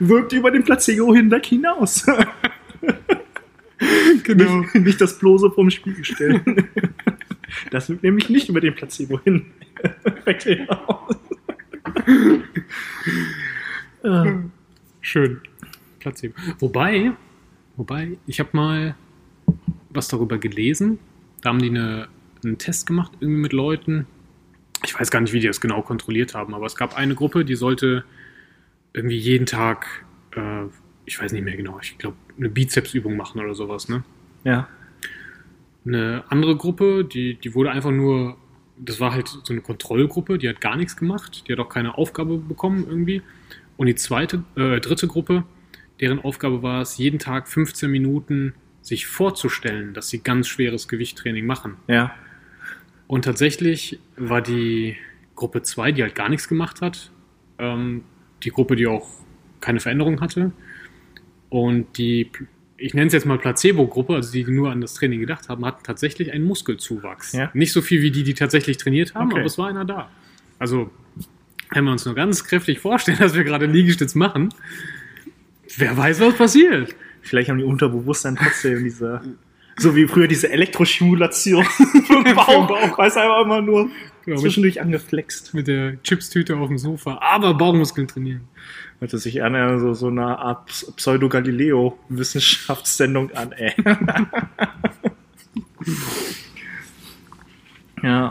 wirkt über den Placebo hinweg hinaus. genau. Nicht, nicht das bloße vom Spiegel stellen. Das wirkt nämlich nicht über den Placebo hinaus. [laughs] Äh, Schön. Placebo. Wobei, wobei, ich habe mal was darüber gelesen. Da haben die eine, einen Test gemacht, irgendwie mit Leuten. Ich weiß gar nicht, wie die das genau kontrolliert haben, aber es gab eine Gruppe, die sollte irgendwie jeden Tag, äh, ich weiß nicht mehr genau, ich glaube, eine Bizepsübung machen oder sowas, ne? ja. Eine andere Gruppe, die, die wurde einfach nur, das war halt so eine Kontrollgruppe, die hat gar nichts gemacht, die hat auch keine Aufgabe bekommen irgendwie. Und die zweite, äh, dritte Gruppe, deren Aufgabe war es, jeden Tag 15 Minuten sich vorzustellen, dass sie ganz schweres Gewichttraining machen. Ja. Und tatsächlich war die Gruppe 2, die halt gar nichts gemacht hat, ähm, die Gruppe, die auch keine Veränderung hatte. Und die, ich nenne es jetzt mal Placebo-Gruppe, also die nur an das Training gedacht haben, hatten tatsächlich einen Muskelzuwachs. Ja. Nicht so viel wie die, die tatsächlich trainiert haben, Okay. aber es war einer da. Also, wenn wir uns nur ganz kräftig vorstellen, [laughs] dass wir gerade Liegestütz machen, wer weiß, was passiert. Vielleicht haben die Unterbewusstsein trotzdem diese, so wie früher diese Elektrostimulation [laughs] für den Bauch, weiß einfach immer nur zwischendurch angeflext. mit der Chipstüte auf dem Sofa, aber Bauchmuskeln trainieren. Hört sich ja, so, so eine Art Pseudo-Galileo-Wissenschaftssendung an, ey. [laughs] ja.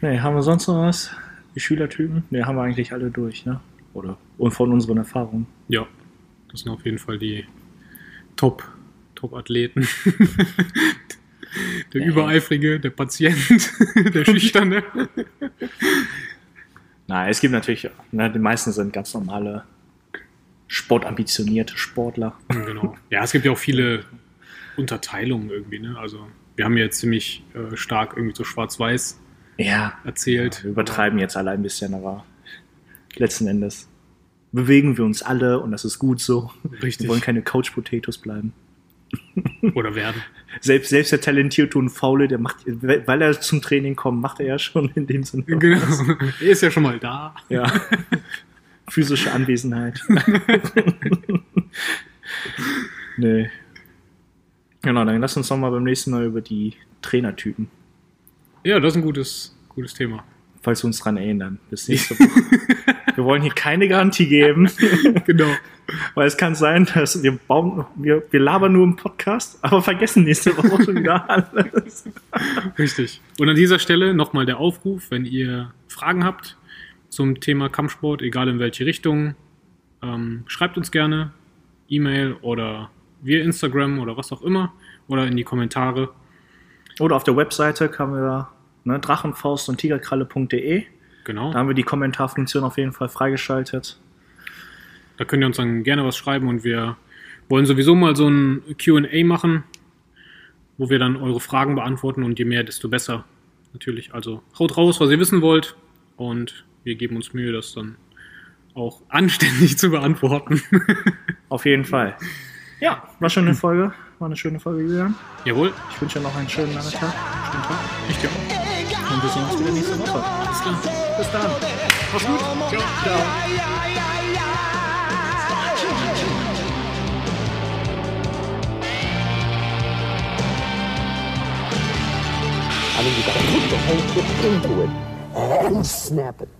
Nee, haben wir sonst noch was? Die Schülertypen? Ne, haben wir eigentlich alle durch, ne? Oder? Und von unseren Erfahrungen. Ja, das sind auf jeden Fall die Top, Top-Athleten. [laughs] der Ja. Übereifrige, der Patient, [laughs] der Schüchterne. Nein, es gibt natürlich, ne, die meisten sind ganz normale, sportambitionierte Sportler. genau. Ja, es gibt ja auch viele Unterteilungen irgendwie, ne? Also, wir haben jetzt ziemlich äh, stark irgendwie so schwarz-weiß Ja, erzählt. wir übertreiben jetzt alle ein bisschen, aber letzten Endes. bewegen wir uns alle und das ist gut so. Richtig. Wir wollen keine Couch Potatoes bleiben. Oder werden. [laughs] Selbst, selbst der talentierte und faule, der macht, weil er zum Training kommt, macht er ja schon in dem Sinne. Genau. Er ist ja schon mal da. Ja. [laughs] Physische Anwesenheit. [laughs] nee. Genau, dann lass uns doch mal beim nächsten Mal über die Trainertypen, Ja, das ist ein gutes, gutes Thema. falls wir uns dran erinnern. Bis nächste Woche. Wir wollen hier keine Garantie geben, [laughs] Genau. weil es kann sein, dass wir bauen, wir, wir labern nur im Podcast, aber vergessen nächste Woche schon wieder alles. Richtig. Und an dieser Stelle nochmal der Aufruf, wenn ihr Fragen habt zum Thema Kampfsport, egal in welche Richtung, ähm, schreibt uns gerne E-Mail oder via Instagram oder was auch immer oder in die Kommentare. Oder auf der Webseite kann wir ne, drachenfaust und tigerkralle.de. Genau. Da haben wir die Kommentarfunktion auf jeden Fall freigeschaltet. Da könnt ihr uns dann gerne was schreiben und wir wollen sowieso mal so ein QA machen, wo wir dann eure Fragen beantworten und je mehr, desto besser. Natürlich. Also haut raus, was ihr wissen wollt und wir geben uns Mühe, das dann auch [laughs] anständig zu beantworten. [laughs] Auf jeden Fall. Ja, war schon eine Folge. War eine schöne Folge, Julian. Jawohl. Ich wünsche dir noch einen schönen Nachmittag. Schönen Tag. Ich dir auch. Und wir sehen uns wieder nächste Woche. Alles klar. Bis dann. Mach's gut. Ciao. Ciao. I mean, you gotta put the whole shit into it and snap it.